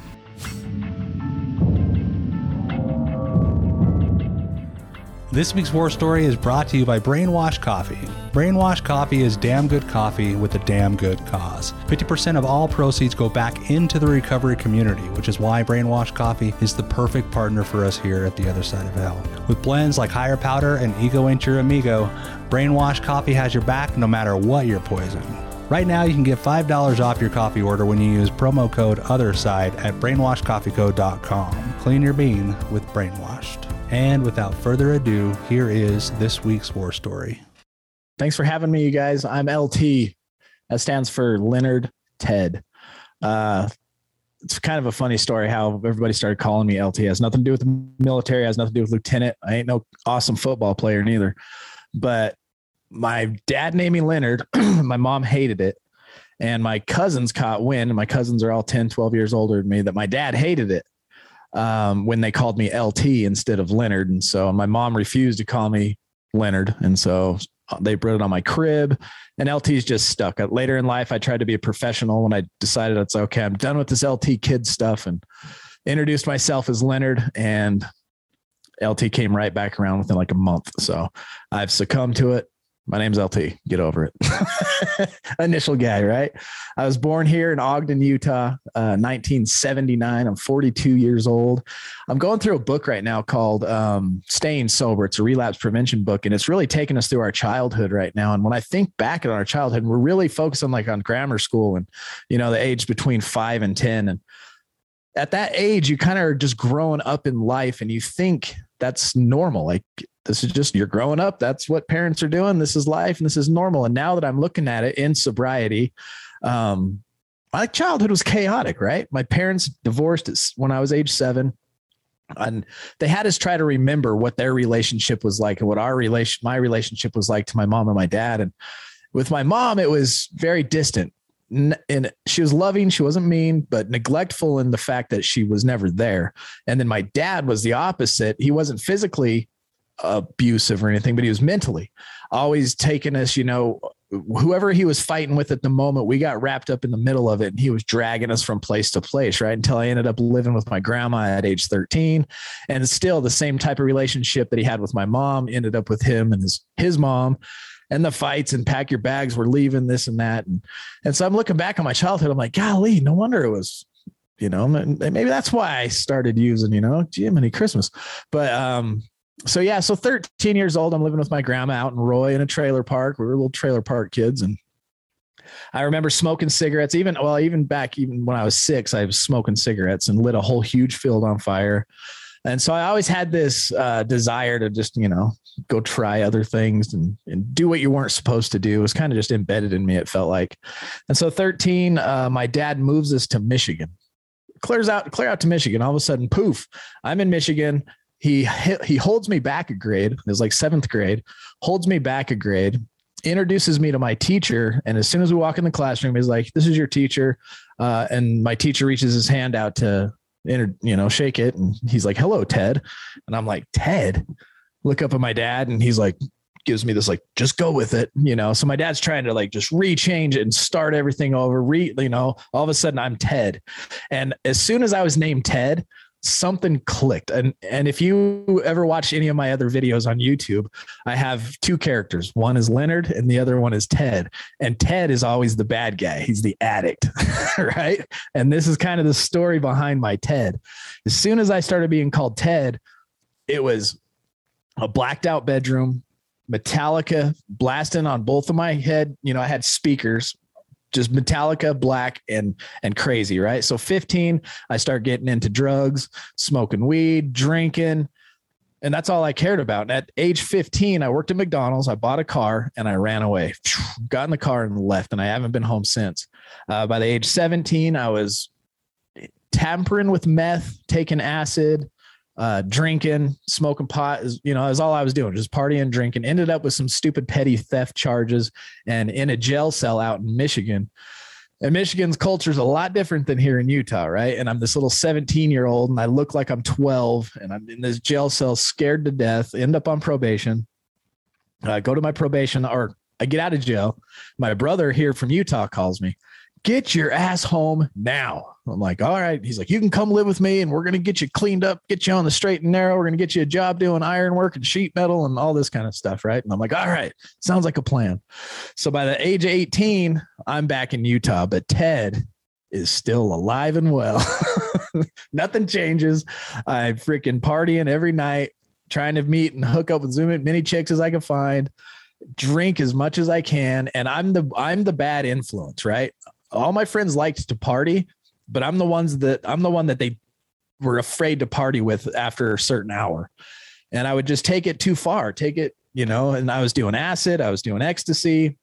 This week's war story is brought to you by Brainwash Coffee. Brainwash Coffee is damn good coffee with a damn good cause. 50% of all proceeds go back into the recovery community, which is why Brainwash Coffee is the perfect partner for us here at the other side of hell. With blends like Higher Powder and Ego Ain't Your Amigo, Brainwash Coffee has your back no matter what your poison. Right now, you can get $5 off your coffee order when you use promo code OTHERSIDE at brainwashcoffeeco.com. Clean your bean with Brainwashed. And without further ado, here is this week's war story. Thanks for having me, you guys. I'm LT. That stands for Leonard Ted. Uh, it's kind of a funny story how everybody started calling me LT. It has nothing to do with the military, has nothing to do with lieutenant. I ain't no awesome football player neither. But my dad named me Leonard. my mom hated it. And my cousins caught wind. My cousins are all 10, 12 years older than me that my dad hated it um, when they called me LT instead of Leonard. And so my mom refused to call me Leonard. And so they wrote it on my crib and LT's just stuck. Uh, Later in life, I tried to be a professional when I decided it's okay. I'm done with this LT kid stuff and introduced myself as Leonard and LT came right back around within like a month. So I've succumbed to it. My name's LT. Get over it. Initial guy, right? I was born here in Ogden, Utah, uh, 1979. I'm 42 years old. I'm going through a book right now called um, Staying Sober. It's a relapse prevention book, and it's really taking us through our childhood right now. And when I think back at our childhood, we're really focusing like on grammar school and you know the age between five and ten. And at that age, you kind of are just growing up in life, and you think that's normal. Like this is just you're growing up. That's what parents are doing. This is life, and this is normal. And now that I'm looking at it in sobriety, um, my childhood was chaotic. Right, my parents divorced when I was age seven and they had us try to remember what their relationship was like and what our relation my relationship was like to my mom and my dad and with my mom it was very distant and she was loving she wasn't mean but neglectful in the fact that she was never there and then my dad was the opposite he wasn't physically abusive or anything but he was mentally always taking us you know whoever he was fighting with at the moment, we got wrapped up in the middle of it and he was dragging us from place to place, right? Until I ended up living with my grandma at age 13. And still the same type of relationship that he had with my mom ended up with him and his his mom. And the fights and pack your bags, we're leaving this and that. And, and so I'm looking back on my childhood. I'm like, golly, no wonder it was, you know, maybe that's why I started using, you know, Jiminy Christmas. But um, so yeah, so 13 years old, I'm living with my grandma out in Roy in a trailer park. We were little trailer park kids, and I remember smoking cigarettes. Even well, even back even when I was six, I was smoking cigarettes and lit a whole huge field on fire. And so I always had this uh, desire to just you know go try other things and, and do what you weren't supposed to do. It was kind of just embedded in me. It felt like. And so 13, uh, my dad moves us to Michigan. Clears out, clear out to Michigan. All of a sudden, poof! I'm in Michigan he he holds me back a grade. It was like seventh grade. Holds me back a grade. Introduces me to my teacher, and as soon as we walk in the classroom, he's like, "This is your teacher." Uh, and my teacher reaches his hand out to, you know, shake it, and he's like, "Hello, Ted." And I'm like, "Ted." Look up at my dad, and he's like, gives me this like, "Just go with it," you know. So my dad's trying to like just rechange it and start everything over. Re, you know, all of a sudden I'm Ted, and as soon as I was named Ted, something clicked. And and if you ever watch any of my other videos on youtube i have two characters. One is leonard and the other one is ted. And ted is always the bad guy. He's the addict right? And this is kind of the story behind my ted. As soon as i started being called ted it was a blacked out bedroom metallica blasting on both of my head. You know i had speakers just Metallica, black, and and crazy, right? So 15, I start getting into drugs, smoking weed, drinking, and that's all I cared about. And at age 15, I worked at McDonald's. I bought a car and I ran away. Got in the car and left, and I haven't been home since. Uh, by the age 17, I was tampering with meth, taking acid, uh, drinking, smoking pot is, you know, is all I was doing, just partying, drinking. Ended up with some stupid petty theft charges and in a jail cell out in Michigan. And Michigan's culture is a lot different than here in Utah, right? And I'm this little 17 year old and I look like I'm 12 and I'm in this jail cell, scared to death, end up on probation. I go to my probation or I get out of jail. My brother here from Utah calls me, get your ass home now. I'm like, all right. He's like, you can come live with me and we're going to get you cleaned up, get you on the straight and narrow. We're going to get you a job doing iron work and sheet metal and all this kind of stuff. Right. And I'm like, all right, sounds like a plan. So by the age of 18, I'm back in Utah, but Ted is still alive and well. Nothing changes. I'm freaking partying every night, trying to meet and hook up with Zoom many chicks as I can find drink as much as I can and I'm the I'm the bad influence, right? All my friends liked to party, but I'm the ones that I'm the one that they were afraid to party with after a certain hour. And I would just take it too far, take it, you know, and I was doing acid, I was doing ecstasy.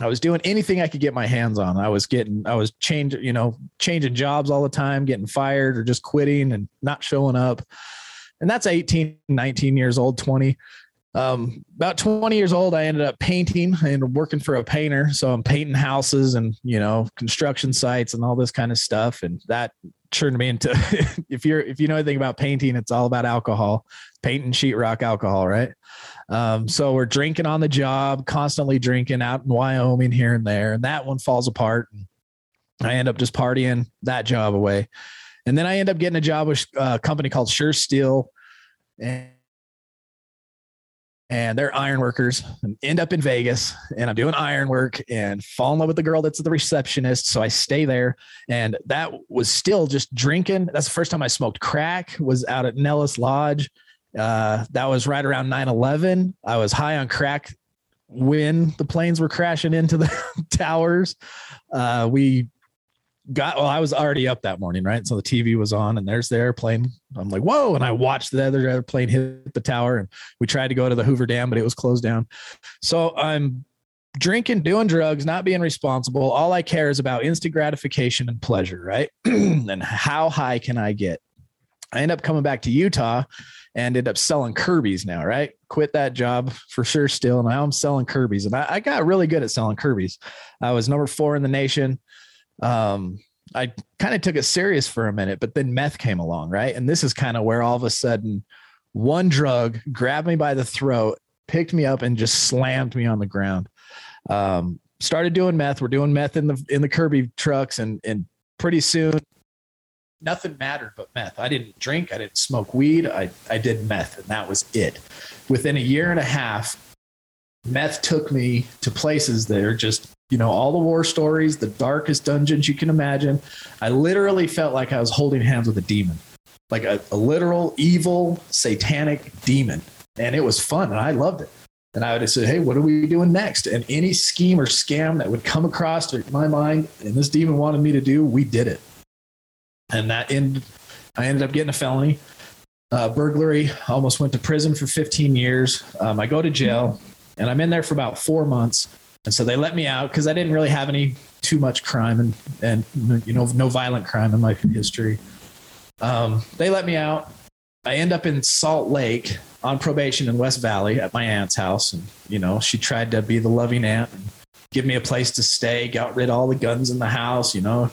I was doing anything I could get my hands on. I was getting, I was changing, you know, changing jobs all the time, getting fired or just quitting and not showing up. And that's 18, 19 years old, 20 um, about 20 years old, I ended up painting and working for a painter. So I'm painting houses and, you know, construction sites and all this kind of stuff. And that turned me into, if you're, if you know anything about painting, it's all about alcohol, painting sheetrock alcohol, right? Um, so we're drinking on the job, constantly drinking out in Wyoming here and there. And that one falls apart. And I end up just partying that job away. And then I end up getting a job with a company called Sure Steel. And and they're iron workers and end up in Vegas and I'm doing iron work and fall in love with the girl that's the receptionist. So I stay there. And that was still just drinking. That's the first time I smoked crack was out at Nellis Lodge. Uh, that was right around 9 11. I was high on crack when the planes were crashing into the towers. Uh, we got well i was already up that morning right so the tv was on and there's the airplane i'm like whoa and i watched the other airplane hit the tower and we tried to go to the hoover dam but it was closed down. So i'm drinking doing drugs not being responsible. All i care is about instant gratification and pleasure right? And how high can i get? I end up coming back to utah and end up selling kirby's now right? Quit that job for Sure Steel and now i'm selling kirby's. And I, I got really good at selling kirby's. I was number four in the nation. Um, I kind of took it serious for a minute, but then meth came along, right? And this is kind of where all of a sudden one drug grabbed me by the throat, picked me up, and just slammed me on the ground. Um, started doing meth. We're doing meth in the in the Kirby trucks, and and pretty soon nothing mattered but meth. I didn't drink, I didn't smoke weed, I I did meth, and that was it. Within a year and a half, meth took me to places that are just you know, all the war stories, the darkest dungeons you can imagine. I literally felt like I was holding hands with a demon, like a, a literal evil satanic demon. And it was fun and I loved it. And I would say, hey, what are we doing next? And any scheme or scam that would come across my mind and this demon wanted me to do, we did it. And that ended, I ended up getting a felony. Uh, burglary, almost went to prison for 15 years. Um, I go to jail and I'm in there for about four months. And so they let me out because I didn't really have any too much crime and and you know no violent crime in my history. Um, they let me out. I end up in Salt Lake on probation in West Valley at my aunt's house, and you know she tried to be the loving aunt and give me a place to stay. Got rid of all the guns in the house, you know.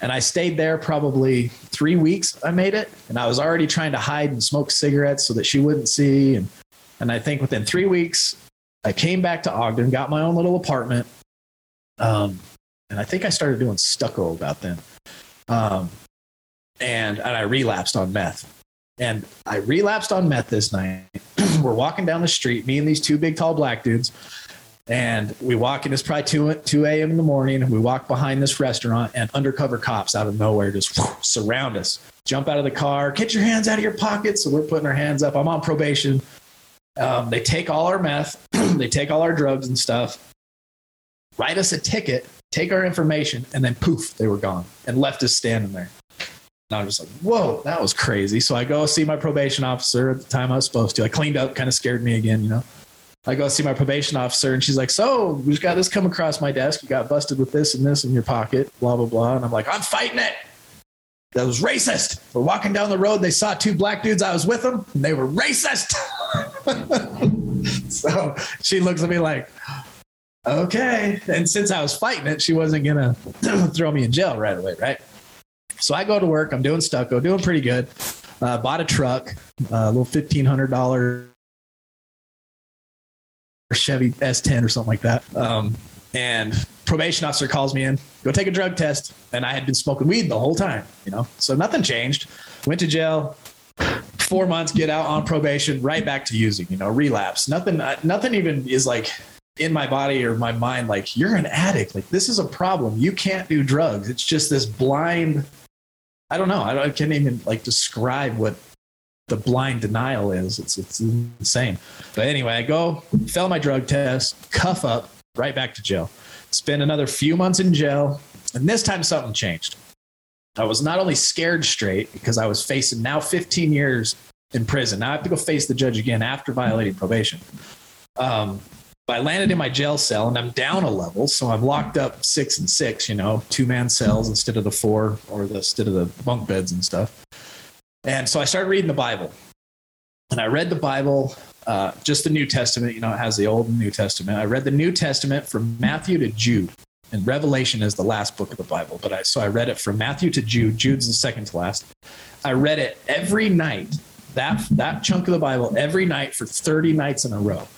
And I stayed there probably three weeks. I made it, and I was already trying to hide and smoke cigarettes so that she wouldn't see. And and I think within three weeks, I came back to Ogden, got my own little apartment. Um, and I think I started doing stucco about then. Um, and, and I relapsed on meth. And I relapsed on meth this night. We're walking down the street, me and these two big, tall black dudes. And we walk in, it's probably 2, 2 a.m. in the morning. We walk behind this restaurant, and undercover cops out of nowhere just whoosh, surround us, jump out of the car, get your hands out of your pockets. So we're putting our hands up. I'm on probation. Um, they take all our meth, they take all our drugs and stuff, write us a ticket, take our information, and then poof, they were gone and left us standing there. And I was just like, whoa, that was crazy. So I go see my probation officer at the time I was supposed to. I cleaned up, kind of scared me again, you know. I go see my probation officer, and she's like, "So we just got this come across my desk. You got busted with this and this in your pocket, blah blah blah." And I'm like, "I'm fighting it." that was racist. We're walking down the road. They saw two black dudes. I was with them. And they were racist. so she looks at me like, okay. And since I was fighting it, she wasn't going to throw me in jail right away. Right. So I go to work. I'm doing stucco, doing pretty good. Uh, bought a truck, uh, a little $1,500 Chevy S10 or something like that. Um, and probation officer calls me in, go take a drug test. And I had been smoking weed the whole time, you know, so nothing changed. Went to jail, four months, get out on probation, right back to using, you know, relapse. Nothing, uh, nothing even is like in my body or my mind, like you're an addict. Like this is a problem. You can't do drugs. It's just this blind, I don't know. I, I can't even like describe what the blind denial is. It's, it's insane. But anyway, I go, fail my drug test, cuff up, right back to jail. Spend another few months in jail. And this time something changed. I was not only scared straight because I was facing now 15 years in prison. Now I have to go face the judge again after violating probation. Um, but I landed in my jail cell and I'm down a level. So I'm locked up six and six, you know, two man cells instead of the four or the, instead of the bunk beds and stuff. And so I started reading the Bible. And I read the Bible, uh, just the New Testament. You know, it has the Old and New Testament. I read the New Testament from Matthew to Jude. And Revelation is the last book of the Bible. But I so I read it from Matthew to Jude. Jude's the second to last. I read it every night, that that chunk of the Bible every night for 30 nights in a row.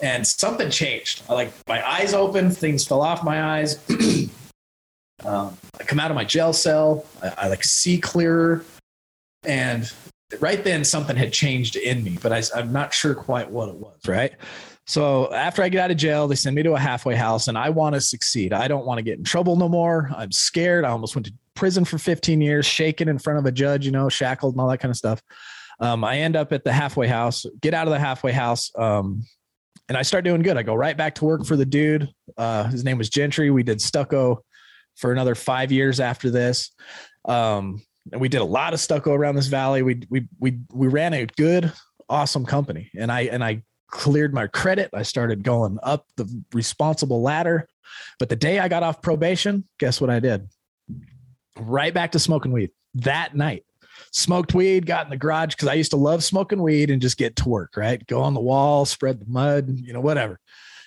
And something changed. I like my eyes opened, things fell off my eyes. um, I come out of my jail cell. I, I like see clearer. And right then something had changed in me, but I, I'm not sure quite what it was. Right. So after I get out of jail, they send me to a halfway house and I want to succeed. I don't want to get in trouble no more. I'm scared. I almost went to prison for 15 years, shaking in front of a judge, you know, shackled and all that kind of stuff. Um, I end up at the halfway house, get out of the halfway house. Um, and I start doing good. I go right back to work for the dude. Uh, his name was Gentry. We did stucco for another five years after this. Um, and we did a lot of stucco around this valley. We we we we ran a good, awesome company, and I and I cleared my credit. I started going up the responsible ladder. But the day I got off probation, guess what I did? Right back to smoking weed that night. Smoked weed, got in the garage because I used to love smoking weed and just get to work, right? Go on the wall, spread the mud, you know, whatever.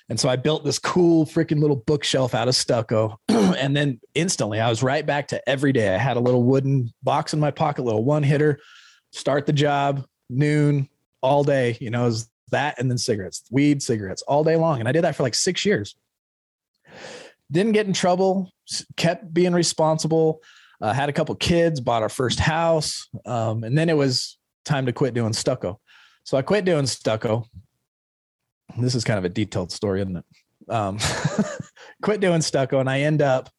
And so I built this cool freaking little bookshelf out of stucco. and then instantly I was right back to every day. I had a little wooden box in my pocket, little one hitter, start the job, noon, all day, you know, is that and then cigarettes, weed, cigarettes all day long. And I did that for like six years. Didn't get in trouble, kept being responsible. Uh, had a couple kids, bought our first house. Um, and then it was time to quit doing stucco. So I quit doing stucco this is kind of a detailed story, isn't it? Um, quit doing stucco, and I end up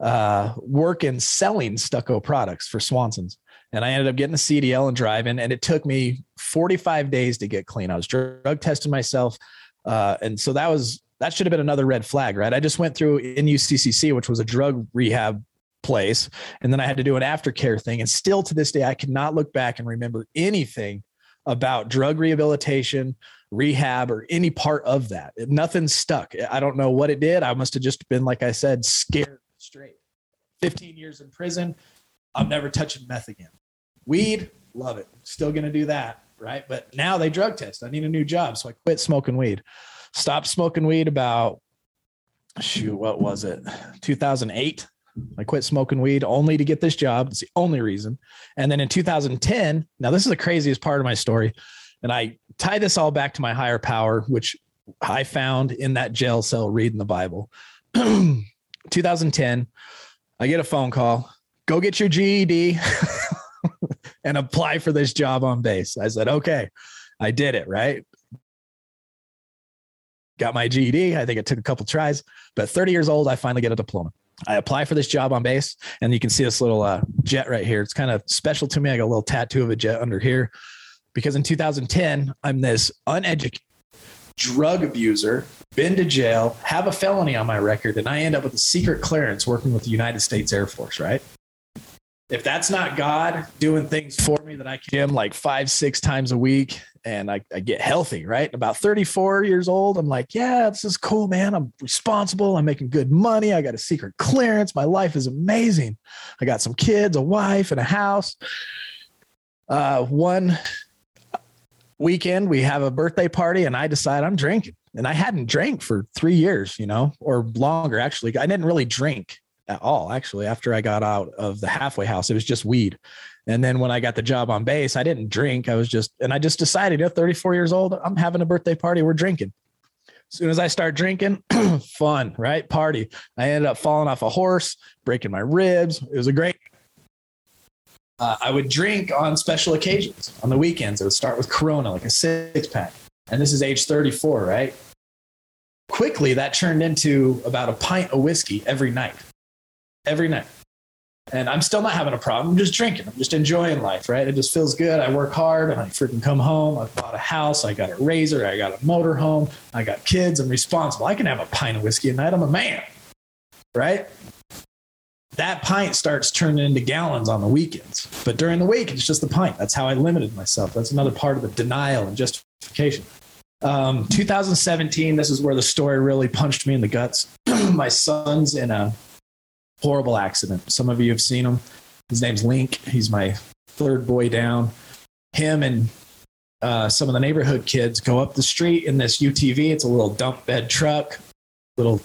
uh, working selling stucco products for Swanson's. And I ended up getting a CDL and driving, and it took me 45 days to get clean. I was drug testing myself, uh, and so that was that should have been another red flag, right? I just went through NUCCC, which was a drug rehab place, and then I had to do an aftercare thing. And still to this day, I cannot look back and remember anything about drug rehabilitation rehab or any part of that. Nothing stuck. I don't know what it did. I must have just been, like I said, scared straight. 15 years in prison. I'm never touching meth again. Weed, love it. Still going to do that. Right. But now they drug test. I need a new job. So I quit smoking weed. Stopped smoking weed about, shoot, what was it? 2008. I quit smoking weed only to get this job. It's the only reason. And then in 2010, now this is the craziest part of my story. And I tie this all back to my higher power, which I found in that jail cell reading the Bible. 2010, I get a phone call go get your GED and apply for this job on base. I said, okay, I did it, right? Got my GED. I think it took a couple tries, but 30 years old, I finally get a diploma. I apply for this job on base, and you can see this little uh, jet right here. It's kind of special to me. I got a little tattoo of a jet under here because in 2010, I'm this uneducated drug abuser, been to jail, have a felony on my record, and I end up with a secret clearance working with the United States Air Force, right? If that's not God doing things for me that I can like five, six times a week and I, I get healthy, right? About 34 years old, I'm like, yeah, this is cool, man. I'm responsible. I'm making good money. I got a secret clearance. My life is amazing. I got some kids, a wife, and a house. Uh, one weekend, we have a birthday party, and I decide I'm drinking. And I hadn't drank for three years, you know, or longer. Actually, I didn't really drink at all. Actually, after I got out of the halfway house, it was just weed. And then when I got the job on base, I didn't drink. I was just, and I just decided, at 34 years old, I'm having a birthday party. We're drinking. As soon as I start drinking, fun, right? Party. I ended up falling off a horse, breaking my ribs. It was a great. Uh, I would drink on special occasions. On the weekends, it would start with Corona, like a six pack. And this is age 34, right? Quickly, that turned into about a pint of whiskey every night every night. And I'm still not having a problem. I'm just drinking. I'm just enjoying life, right? It just feels good. I work hard and I freaking come home. I bought a house. I got a razor. I got a motor home. I got kids. I'm responsible. I can have a pint of whiskey a night. I'm a man, right? That pint starts turning into gallons on the weekends. But during the week, it's just a pint. That's how I limited myself. That's another part of the denial and justification. Um, 2017, this is where the story really punched me in the guts. My son's in a horrible accident. Some of you have seen him. His name's Link. He's my third boy down. Him and uh, some of the neighborhood kids go up the street in this UTV. It's a little dump bed truck, little,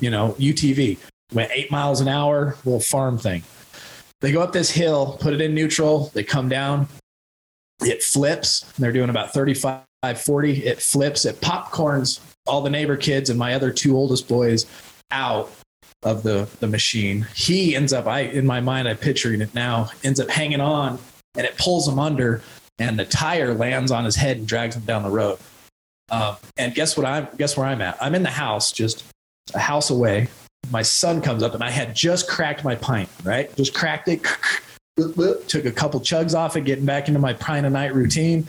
you know, UTV. Went eight miles an hour, little farm thing. They go up this hill, put it in neutral. They come down. It flips. They're doing about 35, 40. It flips. It popcorns all the neighbor kids and my other two oldest boys out of the the machine. He ends up, I in my mind, I'm picturing it now, ends up hanging on, and it pulls him under, and the tire lands on his head and drags him down the road. Um, and guess what? I'm guess where I'm at. I'm in the house, just a house away. My son comes up, and I had just cracked my pint. Right, just cracked it. Took a couple chugs off it, getting back into my pint a night routine.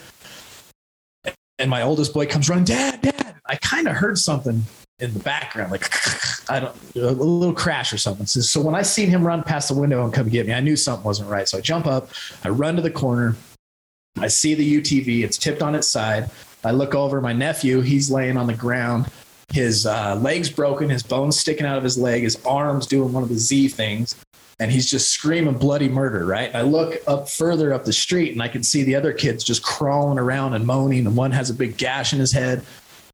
And my oldest boy comes running, Dad, Dad. I kind of heard something in the background, like I don't a little crash or something. So, when I seen him run past the window and come get me, I knew something wasn't right. So I jump up, I run to the corner, I see the UTV, it's tipped on its side. I look over my nephew, he's laying on the ground. His uh, leg's broken, his bones sticking out of his leg, his arms doing one of the Z things, and he's just screaming bloody murder, right? I look up further up the street and I can see the other kids just crawling around and moaning, and one has a big gash in his head.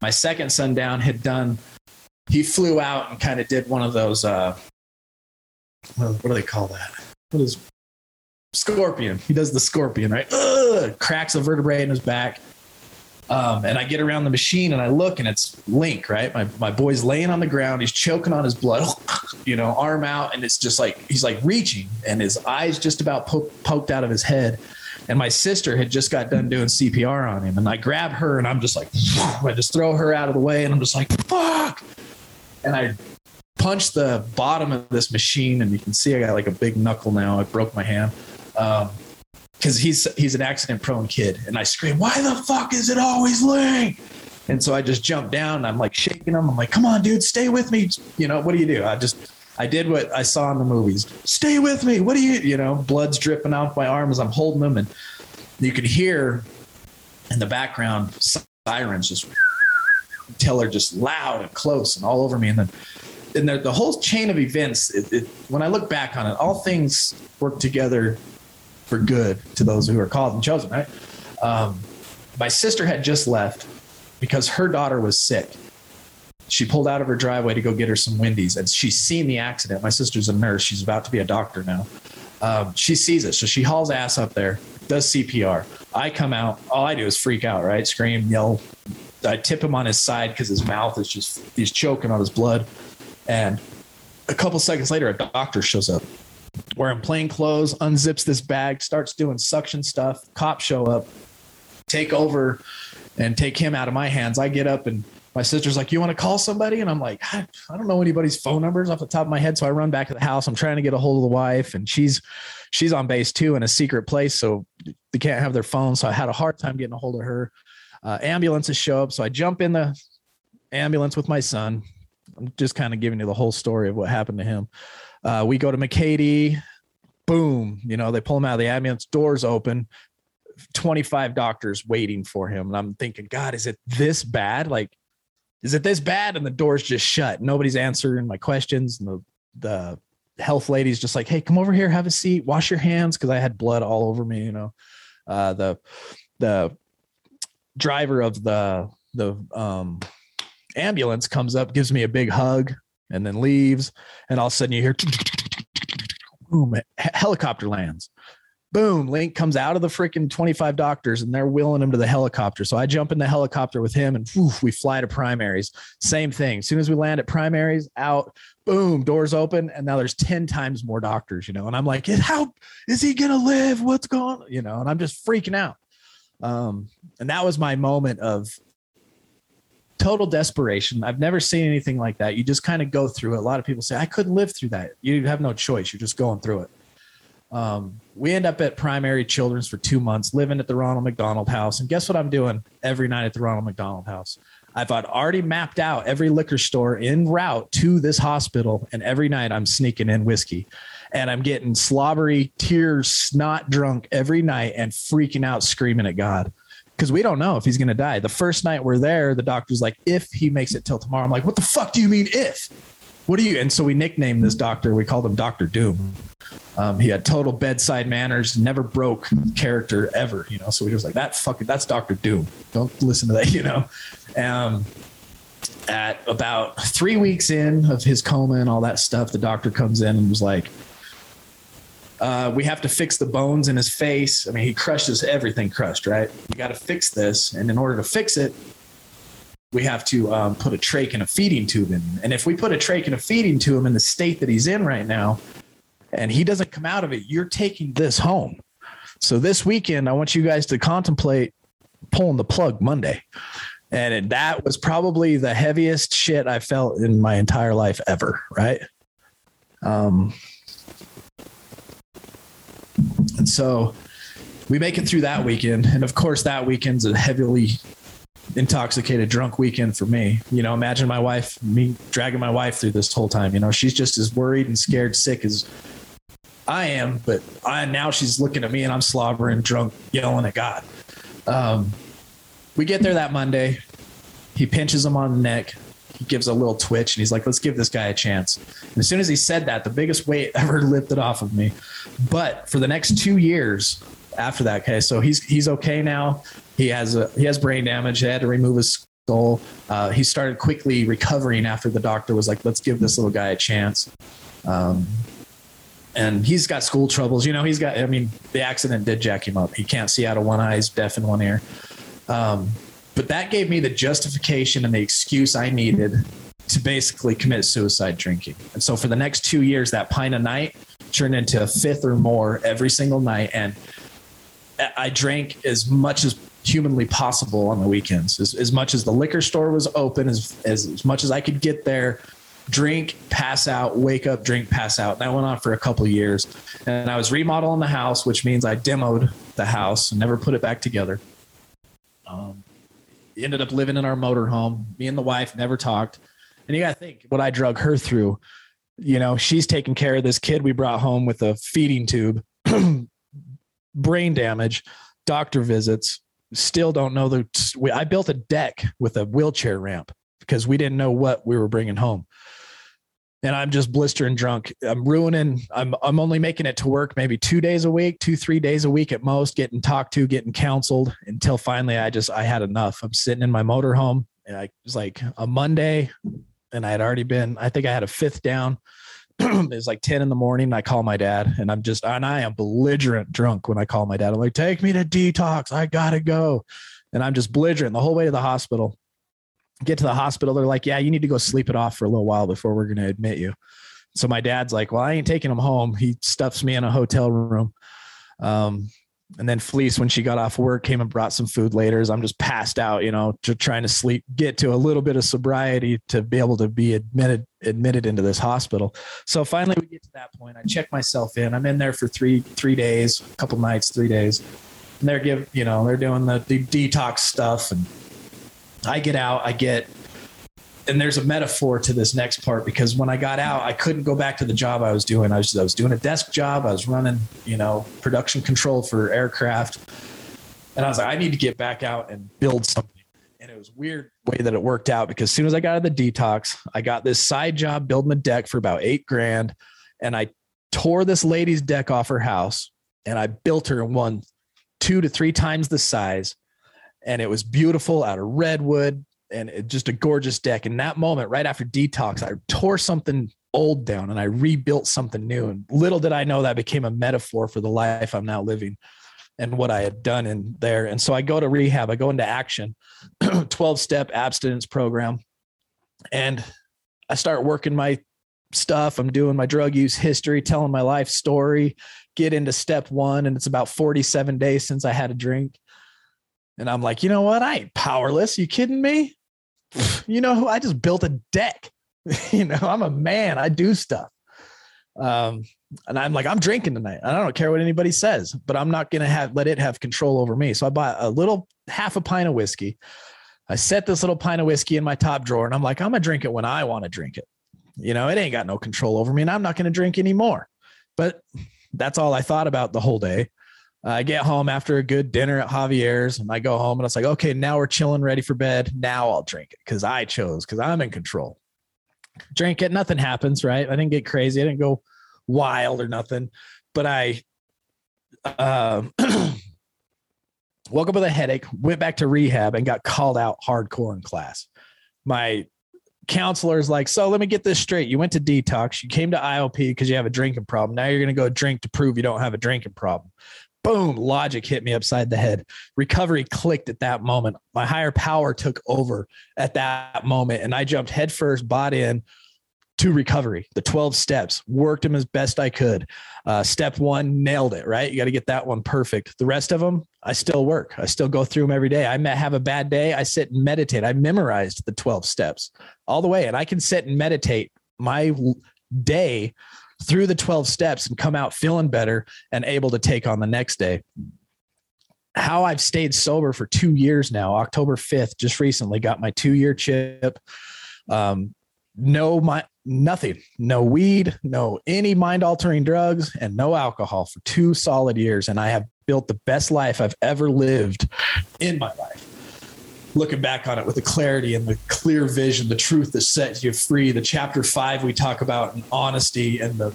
My second son down had done he flew out and kind of did one of those uh, what, do they call that? What is scorpion? He does the scorpion, right? Ugh, cracks a vertebrae in his back. Um, and I get around the machine and I look and it's Link, right? My, my boy's laying on the ground. He's choking on his blood, you know, arm out. And it's just like, he's like reaching and his eyes just about po- poked out of his head. And my sister had just got done doing CPR on him. And I grab her and I'm just like, I just throw her out of the way and I'm just like, fuck. And I punched the bottom of this machine, and you can see I got like a big knuckle now. I broke my hand. Um, because he's he's an accident prone kid. And i scream why the fuck is it always link and so i just jump down. And i'm like shaking him. I'm like come on dude stay with me. You know what do you do? I just i did what i saw in the movies stay with me what do you you know blood's dripping off my arm as i'm holding them. and you can hear in the background sirens just until they're just loud and close and all over me. And then and the, the whole chain of events, it, it, when I look back on it, all things work together for good to those who are called and chosen, right? Um, my sister had just left because her daughter was sick. She pulled out of her driveway to go get her some Wendy's, and she's seen the accident. My sister's a nurse; she's about to be a doctor now. Um, she sees it, so she hauls ass up there, does CPR. I come out. All I do is freak out, right? Scream, yell, I tip him on his side because his mouth is just he's choking on his blood. And a couple seconds later, a doctor shows up wearing plain clothes, unzips this bag, starts doing suction stuff. Cops show up, take over, and take him out of my hands. I get up and my sister's like, "You want to call somebody?" And I'm like, I, don't know anybody's phone numbers off the top of my head. So I run back to the house. I'm trying to get a hold of the wife, and she's she's on base too in a secret place, so they can't have their phone. So I had a hard time getting a hold of her. Uh, ambulances show up, so I jump in the ambulance with my son. I'm just kind of giving you the whole story of what happened to him. Uh, we go to McKay-Dee. boom, you know, they pull him out of the ambulance, doors open, 25 doctors waiting for him. And I'm thinking, God, is it this bad? Like, is it this bad? And the door's just shut. Nobody's answering my questions. And the, the health lady's just like, Hey, come over here, have a seat, wash your hands. Cause I had blood all over me, you know, uh, the, the driver of the, the, um, ambulance comes up, gives me a big hug and then leaves. And all of a sudden you hear boom, helicopter lands. Boom, Link comes out of the freaking 25 doctors and they're wheeling him to the helicopter. So I jump in the helicopter with him and we fly to primaries. Same thing. As soon as we land at primaries, out, boom, doors open. And now there's 10 times more doctors, you know. And I'm like, how is he going to live? What's going on? You know, and I'm just freaking out. Um, and that was my moment of total desperation. I've never seen anything like that. You just kind of go through it. A lot of people say, I couldn't live through that. You have no choice. You're just going through it. Um, we end up at primary children's for two months, living at the Ronald McDonald house. And guess what I'm doing every night at the Ronald McDonald house? I've already mapped out every liquor store in route to this hospital. And every night I'm sneaking in whiskey and I'm getting slobbery, tears, snot drunk every night and freaking out, screaming at God because we don't know if he's going to die. The first night we're there, the doctor's like, if he makes it till tomorrow. I'm like, what the fuck do you mean if? What do you? And so we nicknamed this doctor. We called him Doctor Doom. Um, he had total bedside manners, never broke character ever. You know, so he was like, that fucking that's Doctor Doom. Don't listen to that. You know. Um, at about three weeks in of his coma and all that stuff, the doctor comes in and was like, uh, we have to fix the bones in his face. I mean, he crushes everything crushed, right? We got to fix this. And in order to fix it, we have to um, put a trach and a feeding tube in. And if we put a trach and a feeding tube in the state that he's in right now, and he doesn't come out of it, you're taking this home. So this weekend, I want you guys to contemplate pulling the plug Monday. And it, that was probably the heaviest shit I felt in my entire life ever, right? Um, and so we make it through that weekend. And of course, that weekend's a heavily intoxicated, drunk weekend for me. You know, imagine my wife, me dragging my wife through this whole time. You know, she's just as worried and scared, sick as I am. But I now she's looking at me and I'm slobbering, drunk, yelling at God. Um, we get there that Monday. He pinches him on the neck he gives a little twitch and he's like, let's give this guy a chance. And as soon as he said that, the biggest weight ever lifted off of me. But for the next two years after that, okay, so he's he's okay now. He has a he has brain damage. They had to remove his skull. Uh, he started quickly recovering after the doctor was like, let's give this little guy a chance. Um, and he's got school troubles. You know, he's got. I mean, the accident did jack him up. He can't see out of one eye. He's deaf in one ear. Um, but that gave me the justification and the excuse I needed to basically commit suicide drinking. And so for the next two years, that pint a night turned into a fifth or more every single night. And I drank as much as humanly possible on the weekends, as, as much as the liquor store was open, as, as, as much as I could get there, drink, pass out, wake up, drink, pass out. That went on for a couple years. And I was remodeling the house, which means I demoed the house and never put it back together. Um, ended up living in our motorhome. Me and the wife never talked. And you got to think what I drug her through. You know, she's taking care of this kid we brought home with a feeding tube, brain damage, doctor visits. Still don't know the. I built a deck with a wheelchair ramp because we didn't know what we were bringing home and I'm just blistering drunk. I'm ruining. I'm I'm only making it to work maybe two days a week, two three days a week at most, getting talked to, getting counseled until finally I just I had enough. I'm sitting in my motorhome and I was like a Monday, and I had already been. I think I had a fifth down. it was like 10 in the morning. I call my dad and I'm just, and I am belligerent drunk when I call my dad. I'm like, take me to detox. I gotta go. And I'm just belligerent the whole way to the hospital get to the hospital. They're like, yeah, you need to go sleep it off for a little while before we're going to admit you. So my dad's like, well, I ain't taking him home. He stuffs me in a hotel room. Um, and then Fleece, when she got off work, came and brought some food later. As I'm just passed out, you know, just trying to sleep, get to a little bit of sobriety to be able to be admitted admitted into this hospital. So finally, we get to that point. I check myself in. I'm in there for three three days, a couple nights, three days. And they're give you know they're doing the, the detox stuff and I get out, I get and there's a metaphor to this next part because when I got out, I couldn't go back to the job I was doing. I was I was doing a desk job. I was running, you know, production control for aircraft, and I was like, I need to get back out and build something. And it was weird way that it worked out because as soon as I got out of the detox, I got this side job building a deck for about eight grand, and I tore this lady's deck off her house, and I built her in one, two to three times the size, and it was beautiful out of redwood and it, just a gorgeous deck. In that moment, right after detox, I tore something old down and I rebuilt something new. And little did I know that became a metaphor for the life I'm now living and what I had done in there. And so I go to rehab, I go into action, 12 step abstinence program. And I start working my stuff. I'm doing my drug use history, telling my life story, get into step one. And it's about 47 days since I had a drink. And I'm like, you know what? I ain't powerless. You kidding me? You know, I just built a deck. you know, I'm a man. I do stuff. Um, and I'm like, I'm drinking tonight. I don't care what anybody says, but I'm not gonna have let it have control over me. So I bought a little half a pint of whiskey. I set this little pint of whiskey in my top drawer, and I'm like, I'm gonna drink it when I want to drink it. You know, it ain't got no control over me, and I'm not gonna drink anymore. But that's all I thought about the whole day. I get home after a good dinner at Javier's and I go home and it's like, okay, now we're chilling, ready for bed. Now I'll drink it because I chose, because I'm in control. Drink it, nothing happens, right? I didn't get crazy. I didn't go wild or nothing, but I uh, woke up with a headache, went back to rehab and got called out hardcore in class. My counselor's like, so let me get this straight. You went to detox, you came to IOP because you have a drinking problem. Now you're going to go drink to prove you don't have a drinking problem boom, logic hit me upside the head. Recovery clicked at that moment. My higher power took over at that moment, and I jumped headfirst, bought in to recovery. The 12 steps, worked them as best I could. Uh, step one, nailed it, right? You got to get that one perfect. The rest of them, I still work. I still go through them every day. I may have a bad day. I sit and meditate. I memorized the 12 steps all the way, and I can sit and meditate my day through the 12 steps and come out feeling better and able to take on the next day. How I've stayed sober for two years now, October 5th, just recently got my two year chip. Um, no, my nothing, no weed, no any mind altering drugs, and no alcohol for two solid years. And I have built the best life I've ever lived in my life looking back on it with the clarity and the clear vision, the truth that sets you free. The chapter five we talk about and honesty and the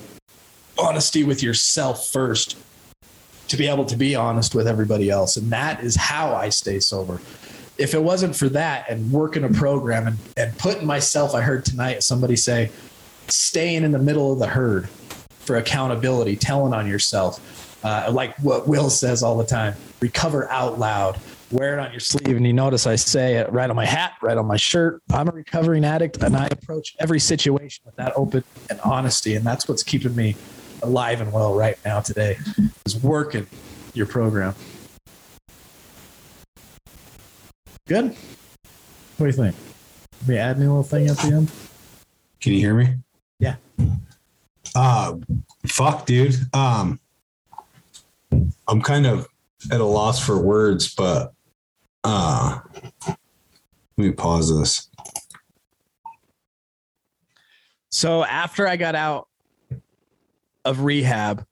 honesty with yourself first to be able to be honest with everybody else. And that is how I stay sober. If it wasn't for that and working a program and, and putting myself, I heard tonight somebody say, staying in the middle of the herd for accountability, telling on yourself, uh, like what Will says all the time, recover out loud wear it on your sleeve. And you notice I say it right on my hat, right on my shirt. I'm a recovering addict and I approach every situation with that open and honesty. And that's what's keeping me alive and well right now today is working your program. Good. What do you think? We add a little thing at the end. Can you hear me? Yeah. Uh fuck, dude. Um I'm kind of at a loss for words, but uh, let me pause this. So after I got out of rehab,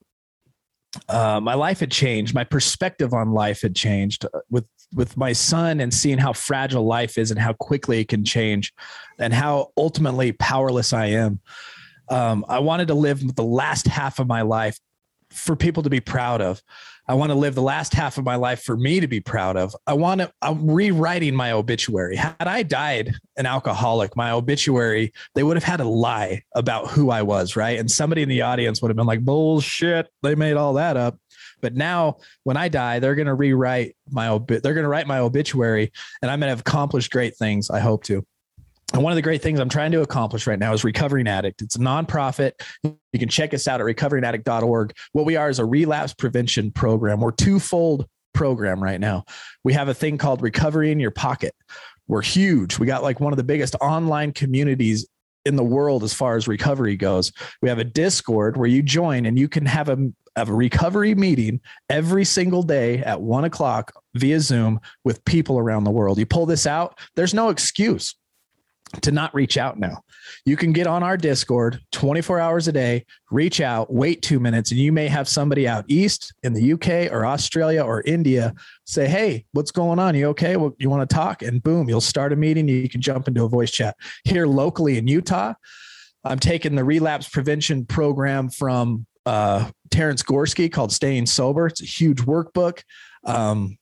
uh, my life had changed. My perspective on life had changed uh, with with my son and seeing how fragile life is and how quickly it can change, and how ultimately powerless I am. Um, I wanted to live the last half of my life for people to be proud of. I want to live the last half of my life for me to be proud of. I want to, I'm rewriting my obituary. Had I died an alcoholic, my obituary, they would have had a lie about who I was, right? And somebody in the audience would have been like, bullshit, they made all that up. But now when I die, they're going to rewrite my, obi- they're going to write my obituary and I'm going to have accomplished great things. I hope to. And one of the great things I'm trying to accomplish right now is Recovering Addict. It's a nonprofit. You can check us out at recoveringaddict.org. What we are is a relapse prevention program. We're twofold program right now. We have a thing called Recovery in Your Pocket. We're huge. We got like one of the biggest online communities in the world as far as recovery goes. We have a Discord where you join and you can have a have a recovery meeting every single day at one o'clock via Zoom with people around the world. You pull this out, there's no excuse to not reach out now. You can get on our Discord 24 hours a day, reach out, wait two minutes, and you may have somebody out east in the UK or Australia or India say, Hey, what's going on? You okay? Well, you want to talk? And boom, you'll start a meeting. You can jump into a voice chat. Here locally in Utah, I'm taking the relapse prevention program from uh, Terence Gorski called Staying Sober. It's a huge workbook. Um,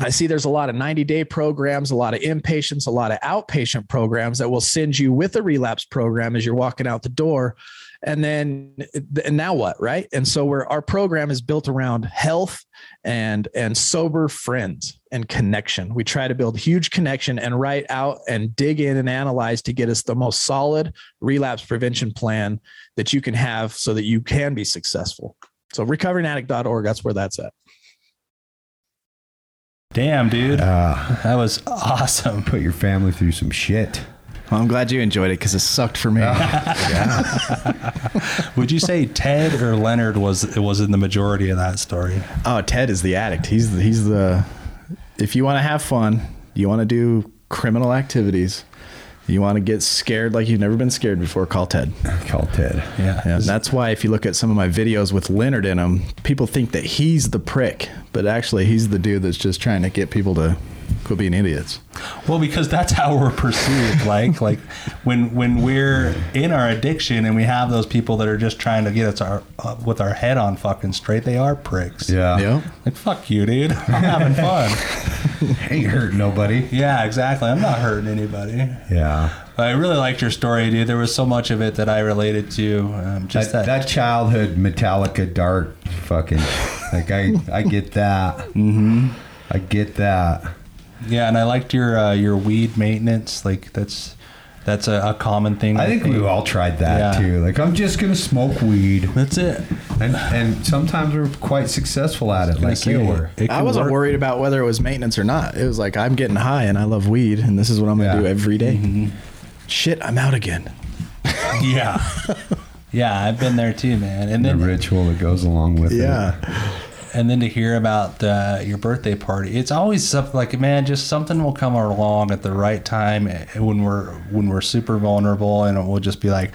I see there's a lot of 90 day programs, a lot of inpatients, a lot of outpatient programs that will send you with a relapse program as you're walking out the door. And then, and now what? Right. And so we're, our program is built around health and, and sober friends and connection. We try to build huge connection and write out and dig in and analyze to get us the most solid relapse prevention plan that you can have so that you can be successful. So recoveringaddict.org, that's where that's at. Damn, dude. Uh, that was awesome. put your family through some shit. Well, I'm glad you enjoyed it because it sucked for me. Would you say Ted or Leonard was was in the majority of that story? Oh, Ted is the addict. He's the, he's the. If you want to have fun, you want to do criminal activities, you want to get scared like you've never been scared before. Call Ted. Call Ted. Yeah. Yeah, that's why if you look at some of my videos with Leonard in them, people think that he's the prick, but actually he's the dude that's just trying to get people to quit being idiots. Well, because that's how we're perceived. like, like when when we're in our addiction and we have those people that are just trying to get us our uh, with our head on fucking straight, they are pricks. Yeah. yeah. Like fuck you, dude. I'm having fun. Ain't hurting nobody. yeah, exactly. I'm not hurting anybody. Yeah. But I really liked your story, dude. There was so much of it that I related to. Um, just that, that, that childhood Metallica dark fucking like I I get that. Mm-hmm. I get that. Yeah, and I liked your uh, your weed maintenance. Like that's that's a, a common thing. I think we all tried that Yeah. too. Like I'm just gonna smoke weed, That's it. and and sometimes we're quite successful at it, like you were. I wasn't work. worried about whether it was maintenance or not. It was like I'm getting high and I love weed, and this is what I'm going to Yeah. do every day. Shit, I'm out again. Yeah. Yeah, I've been there too, man. And The then ritual that goes along with it. And then to hear about uh, your birthday party, it's always something like, man, just something will come along at the right time eh, when we're when we're super vulnerable, and it will just be like,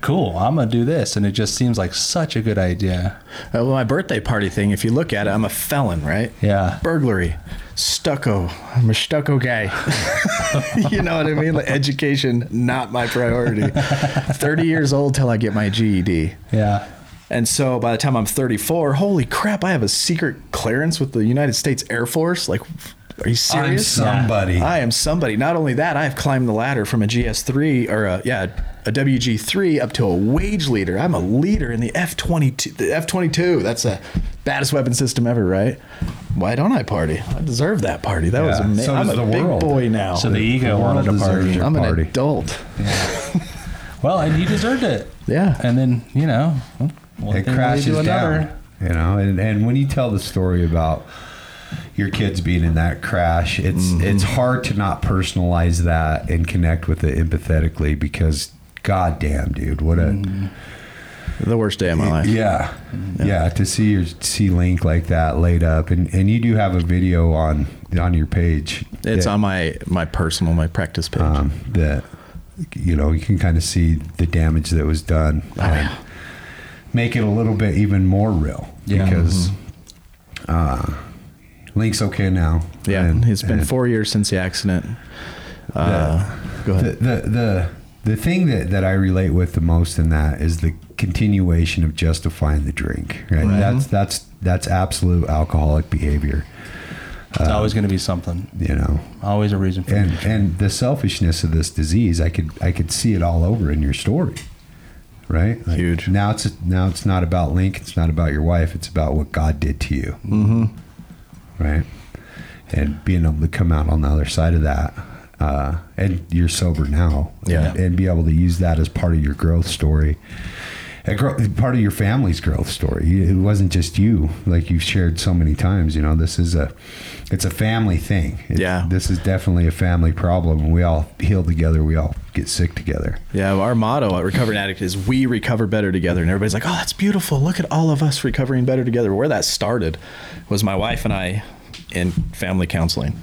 cool, I'm gonna do this, and it just seems like such a good idea. Uh, well, my birthday party thing, if you look at it, I'm a felon, right? Yeah. Burglary, stucco. I'm a stucco guy. you know what I mean? Like education, not my priority. 30 years old till I get my GED. Yeah. And so by the time I'm 34, holy crap, I have a secret clearance with the United States Air Force. Like, are you serious? I'm serious? somebody. I am somebody. Not only that, I've climbed the ladder from a GS3 or a, yeah, a WG3 up to a wage leader. I'm a leader in the F22. The F22. That's the baddest weapon system ever, right? Why don't I party? I deserve that party. That was amazing. so I'm a the big world. boy now. So the ego the wanted a party. I'm an party. adult. Well, and he deserved it. Yeah. And then you know, one it crashes down. You know, and, and when you tell the story about your kids being in that crash, it's Mm-hmm. it's hard to not personalize that and connect with it empathetically because goddamn, dude, what a Mm-hmm. The worst day of my life. yeah, yeah, to see your see Link like that laid up, and and you do have a video on on your page. It's that- on my my personal my practice page. um, that you know you can kind of see the damage that was done and make it a little bit even more real Yeah. because uh, Link's okay now. yeah, And- it's been and four years since the accident. Uh, go The, ahead. the the the thing that, that I relate with the most in that is the continuation of justifying the drink. Right? That's that's that's absolute alcoholic behavior. It's always going to be something. You know, Always a reason for and and the selfishness of this disease i could i could see it all over in your story right Like, Huge. now it's now it's not about link it's not about your wife it's about what god did to you mm-hmm. right and being able to come out on the other side of that uh, and you're sober now Yeah. and, and be able to use that as part of your growth story part of your family's growth story. It wasn't just you, like you've shared so many times. You know, this is a, it's a family thing. It- Yeah. this is definitely a family problem. We all heal together. We all get sick together. Yeah, our motto at Recovering Addict is "We recover better together," and everybody's like, "Oh, that's beautiful! Look at all of us recovering better together." Where that started was my wife and I in family counseling.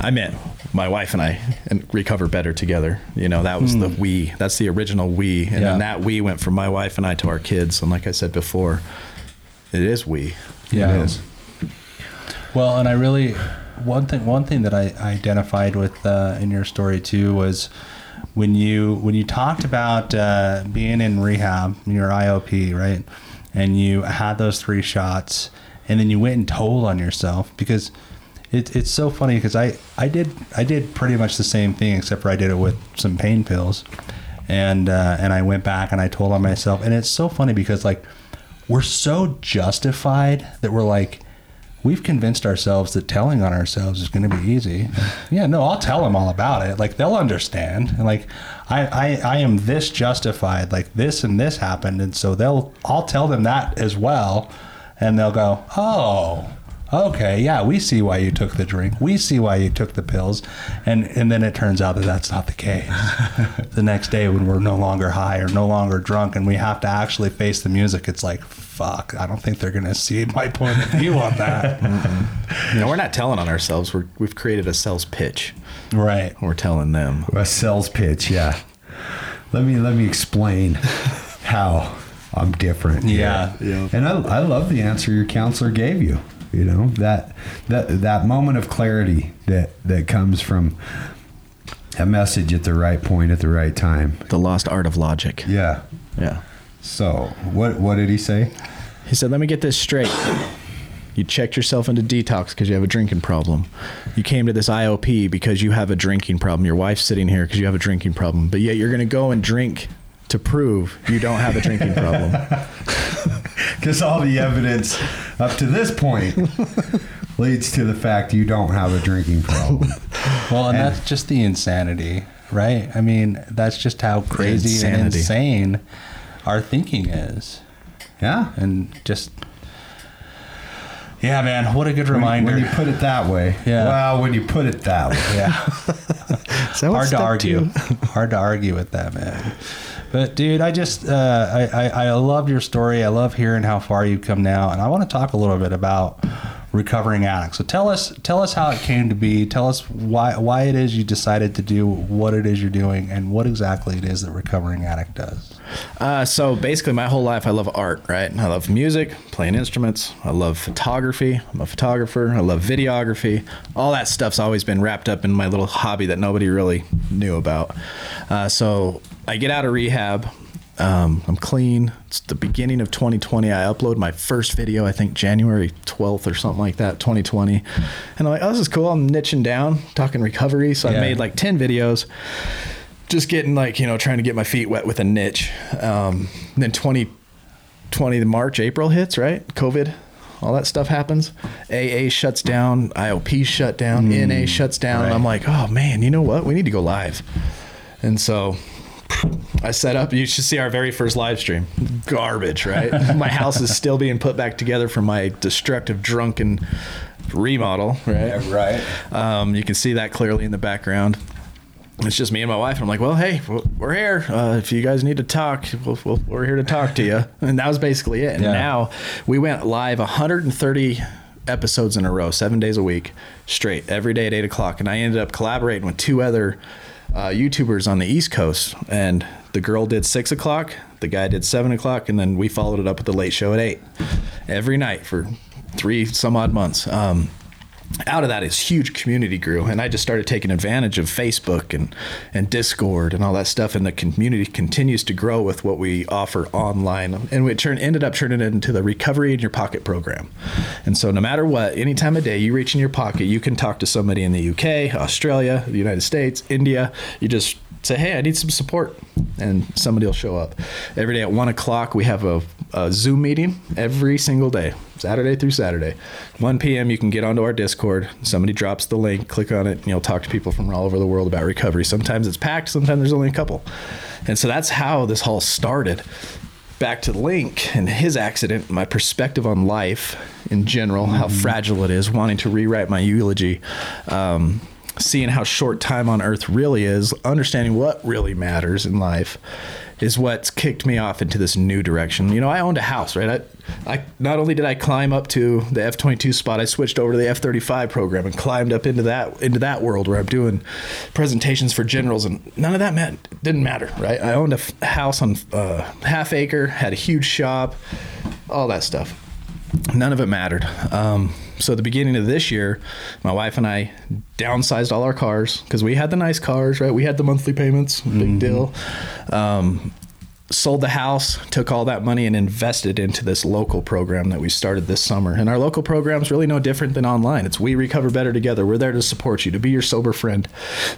I met my wife and I and recover better together. You know, that was the we. That's the original we, and Hmm. Yeah. then that we went from my wife and I to our kids. And like I said before, it is we. Yeah. It is. Well, and I really one thing one thing that I identified with uh, in your story too was when you when you talked about uh, being in rehab, your IOP, right, and you had those three shots, and then you went and told on yourself because. It, it's so funny because I, I did I did pretty much the same thing except for I did it with some pain pills, and uh, and I went back and I told on myself and it's so funny because like we're so justified that we're like we've convinced ourselves that telling on ourselves is going to be easy. yeah, no, I'll tell them all about it. Like they'll understand. And like I, I, I am this justified. Like this and this happened, and so they'll. I'll tell them that as well, and they'll go, oh. Okay, yeah, we see why you took the drink. We see why you took the pills, and and then it turns out that that's not the case. the next day, when we're no longer high or no longer drunk, and we have to actually face the music, it's like, fuck, I don't think they're gonna see my point of view on that. You know, we're not telling on ourselves. We're, we've created a sales pitch. Right. We're telling them. A sales pitch, yeah. Let me let me explain how I'm different. Yeah. Yeah. And I, I love the answer your counselor gave you. You know that that that moment of clarity that that comes from a message at the right point at the right time. The lost art of logic. Yeah. Yeah. So what what did he say? He said, "Let me get this straight. You checked yourself into detox because you have a drinking problem. You came to this IOP because you have a drinking problem. Your wife's sitting here because you have a drinking problem. But yet you're going to go and drink to prove you don't have a drinking problem. Because all the evidence up to this point leads to the fact you don't have a drinking problem. Well, and that's just the insanity, right? I mean, that's just how crazy and insane our thinking is. Yeah. And just, yeah, man, what a good When, reminder. when you put it that way. Yeah. Well, when you put it that way. yeah. Is hard to argue. hard to argue with that, man. But dude, I just uh, I, I I love your story. I love hearing how far you've come now, and I want to talk a little bit about recovering addicts. So tell us tell us how it came to be. Tell us why why it is you decided to do what it is you're doing, and what exactly it is that recovering addict does. Uh, so basically, my whole life, I love art, right? I love music, playing instruments. I love photography. I'm a photographer. I love videography. All that stuff's always been wrapped up in my little hobby that nobody really knew about. Uh, so I get out of rehab. Um, I'm clean. It's the beginning of 2020. I upload my first video, I think January 12th or something like that, 2020. And I'm like, oh, this is cool. I'm niching down, talking recovery. So I made like 10 videos just getting like you know trying to get my feet wet with a niche um, then 2020 the march april hits right covid all that stuff happens aa shuts down iop shut down na shuts down and i'm like oh man you know what we need to go live and so I set up. You should see our very first live stream. Garbage, right? my house is still being put back together from my destructive, drunken remodel, right? Right. Um, you can see that clearly in the background. It's just me and my wife. And I'm like, well, hey, we're- we're here. Uh, if you guys need to talk, we'll, we'll, we're here to talk to you. And that was basically it. And Yeah. now we went live 130 episodes in a row, seven days a week, straight, every day at eight o'clock. And I ended up collaborating with two other uh, YouTubers on the East Coast. And the girl did six o'clock, the guy did seven o'clock, and then we followed it up with the late show at eight every night for three some odd months. Um, out of that is huge community grew and i just started taking advantage of facebook and and discord and all that stuff and the community continues to grow with what we offer online. And we turned ended up turning it into the recovery in your pocket program. And so no matter what any time of day you reach in your pocket you can talk to somebody in the uk australia the united states india. You just say hey i need some support and somebody will show up. Every day at one o'clock we have a, a zoom meeting every single day saturday through saturday. 1 p.m you can get onto our discord. Somebody drops the link click on it and you'll talk to people from all over the world about recovery. Sometimes it's packed sometimes there's only a couple. And so that's how this all started. Back to link and his accident my perspective on life in general how fragile it is wanting to rewrite my eulogy um, seeing how short time on earth really is understanding what really matters in life is what's kicked me off into this new direction. You know, I owned a house, right? I, I not only did I climb up to the F twenty two spot, I switched over to the F thirty five program and climbed up into that into that world where I'm doing presentations for generals, and none of that meant didn't matter, right? I owned a f- house on uh, half acre, had a huge shop, all that stuff. None of it mattered. Um, so the beginning of this year, my wife and I downsized all our cars because we had the nice cars, right? We had the monthly payments, big deal. Um, sold the house, took all that money and invested into this local program that we started this summer. And our local program is really no different than online. It's We Recover Better Together. We're there to support you, to be your sober friend.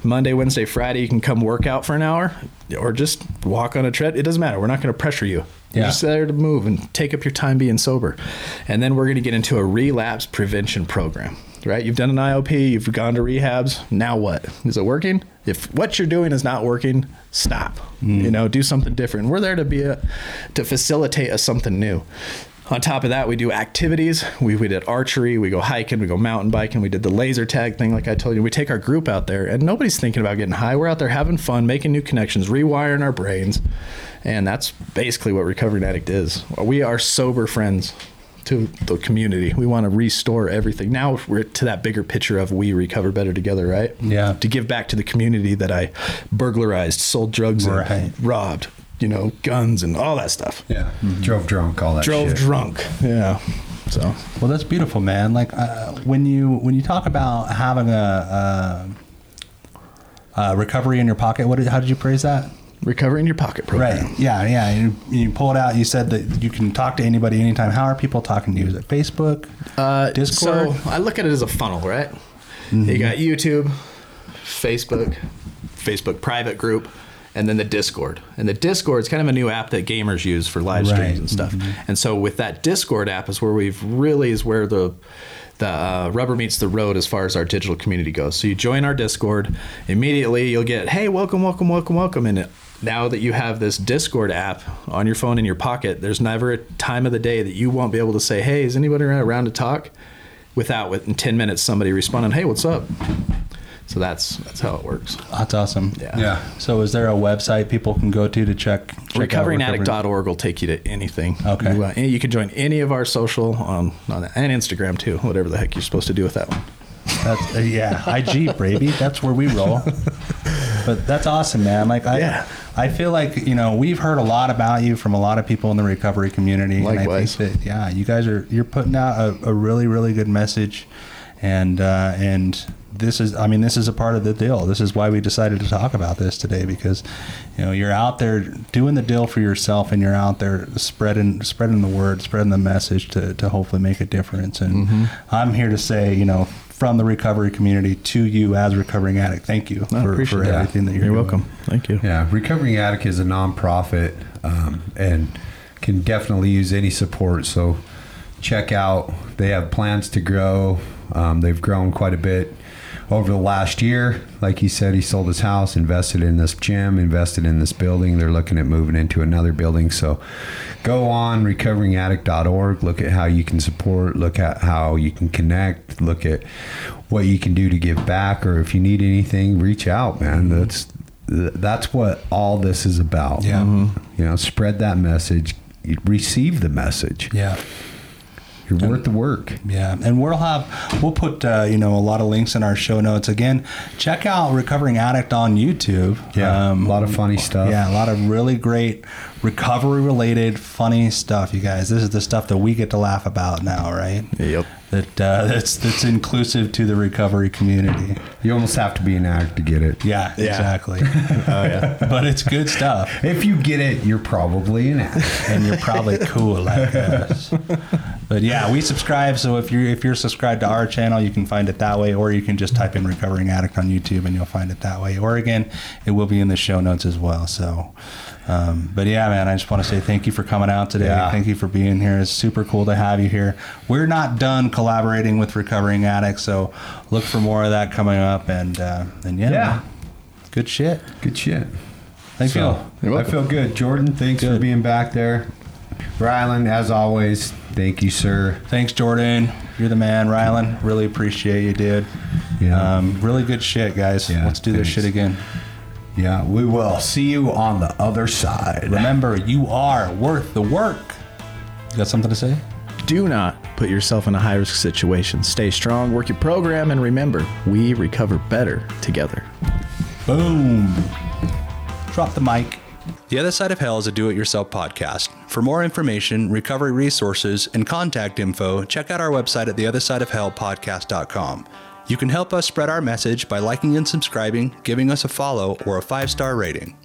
Monday, Wednesday, Friday, you can come work out for an hour or just walk on a tread. It doesn't matter. We're not going to pressure you. You're Yeah. just there to move and take up your time being sober. And then we're going to get into a relapse prevention program. Right? You've done an IOP, you've gone to rehabs. Now what? Is it working? If what you're doing is not working, stop. You hmm. know, do something different. We're there to be a to facilitate a something new. On top of that, we do activities. We, we did archery, we go hiking, we go mountain biking, we did the laser tag thing, like I told you. We take our group out there, and nobody's thinking about getting high. We're out there having fun, making new connections, rewiring our brains. And that's basically what Recovering Addict is. We are sober friends to the community. We want to restore everything. Now we're to that bigger picture of we recover better together, right? Yeah. To give back to the community that I burglarized, sold drugs, in, Right. robbed, you know, guns and all that stuff. Yeah. Drove drunk, all that Drove shit. drunk. Yeah. So Well, that's beautiful, man. Like uh, when you when you talk about having a, a, a recovery in your pocket, what did, how did you praise that? Recover in your pocket program. Right. Yeah. Yeah. You, you pull it out. You said that you can talk to anybody anytime. How are people talking to you? Is it Facebook? Uh, Discord? So I look at it as a funnel, right? You got YouTube, Facebook, Facebook private group, and then the Discord. And the Discord is kind of a new app that gamers use for live streams Right. and stuff. And so with that Discord app is where we've really is where the the uh, rubber meets the road as far as our digital community goes. So you join our Discord, immediately you'll get, hey, welcome, welcome, welcome, welcome, and now that you have this Discord app on your phone in your pocket, there's never a time of the day that you won't be able to say, "Hey, is anybody around to talk?" without within 10 minutes somebody responding, "Hey, what's up?" So that's that's how it works. That's awesome. Yeah. Yeah. So is there a website people can go to to check? check out recovery- RecoveringAddict.org will take you to anything. Okay. You, uh, you can join any of our social on, on and Instagram too, whatever the heck you're supposed to do with that one. That's, uh, yeah, IG, baby. That's where we roll. But that's awesome, man. Like I, Yeah. I feel like you know we've heard a lot about you from a lot of people in the recovery community. And Likewise. I think that yeah, you guys are you're putting out a, a really really good message, and uh, and this is I mean this is a part of the deal. This is why we decided to talk about this today because you know you're out there doing the deal for yourself and you're out there spreading spreading the word, spreading the message to to hopefully make a difference. And Mm-hmm. I'm here to say you know from the recovery community to you as a recovering addict, thank you I for, for that. everything that you're, You're doing. welcome. Thank you. Yeah, Recovering Addict is a nonprofit um, and can definitely use any support. So check out. They have plans to grow. Um, they've grown quite a bit over the last year. Like he said, he sold his house, invested in this gym, invested in this building. They're looking at moving into another building. So go on recoveringaddict.org. Look at how you can support. Look at how you can connect. Look at what you can do to give back. Or if you need anything, reach out, man. Mm-hmm. That's that's what all this is about. Yeah. You know, spread that message. Receive the message. Yeah. You're worth the work. Yeah, and we'll have we'll put uh, you know a lot of links in our show notes. Again, check out Recovering Addict on YouTube. Yeah, a lot of funny stuff. Yeah, a lot of really great recovery related funny stuff. You guys, this is the stuff that we get to laugh about now, right? Yep. That uh, that's that's inclusive to the recovery community. You almost have to be an addict to get it. Yeah, Yeah. exactly. Oh yeah. but it's good stuff. If you get it, you're probably an addict. and you're probably cool like us. But yeah, we subscribe. So if you're if you're subscribed to our channel, you can find it that way, or you can just type in "recovering addict" on YouTube and you'll find it that way. Or again, it will be in the show notes as well. So, um, but yeah, man, I just want to say thank you for coming out today. Yeah. Thank you for being here. It's super cool to have you here. We're not done collaborating with recovering addicts, so look for more of that coming up. And uh, and yeah, Yeah. man, good shit. Good shit. Thank So, you. I feel good. Jordan, thanks for being back there. Rylan, as always, thank you, sir. Thanks, Jordan. You're the man, Rylan. Really appreciate you, dude. Yeah. Um, really good shit, guys. Yeah, Let's do this shit again. Yeah, we will. See you on the other side. Remember, you are worth the work. You got something to say? Do not put yourself in a high risk situation. Stay strong, work your program, and remember, we recover better together. Boom. Drop the mic. The Other Side of Hell is a do it yourself podcast. For more information, recovery resources, and contact info, check out our website at theothersideofhellpodcast.com. You can help us spread our message by liking and subscribing, giving us a follow, or a five star rating.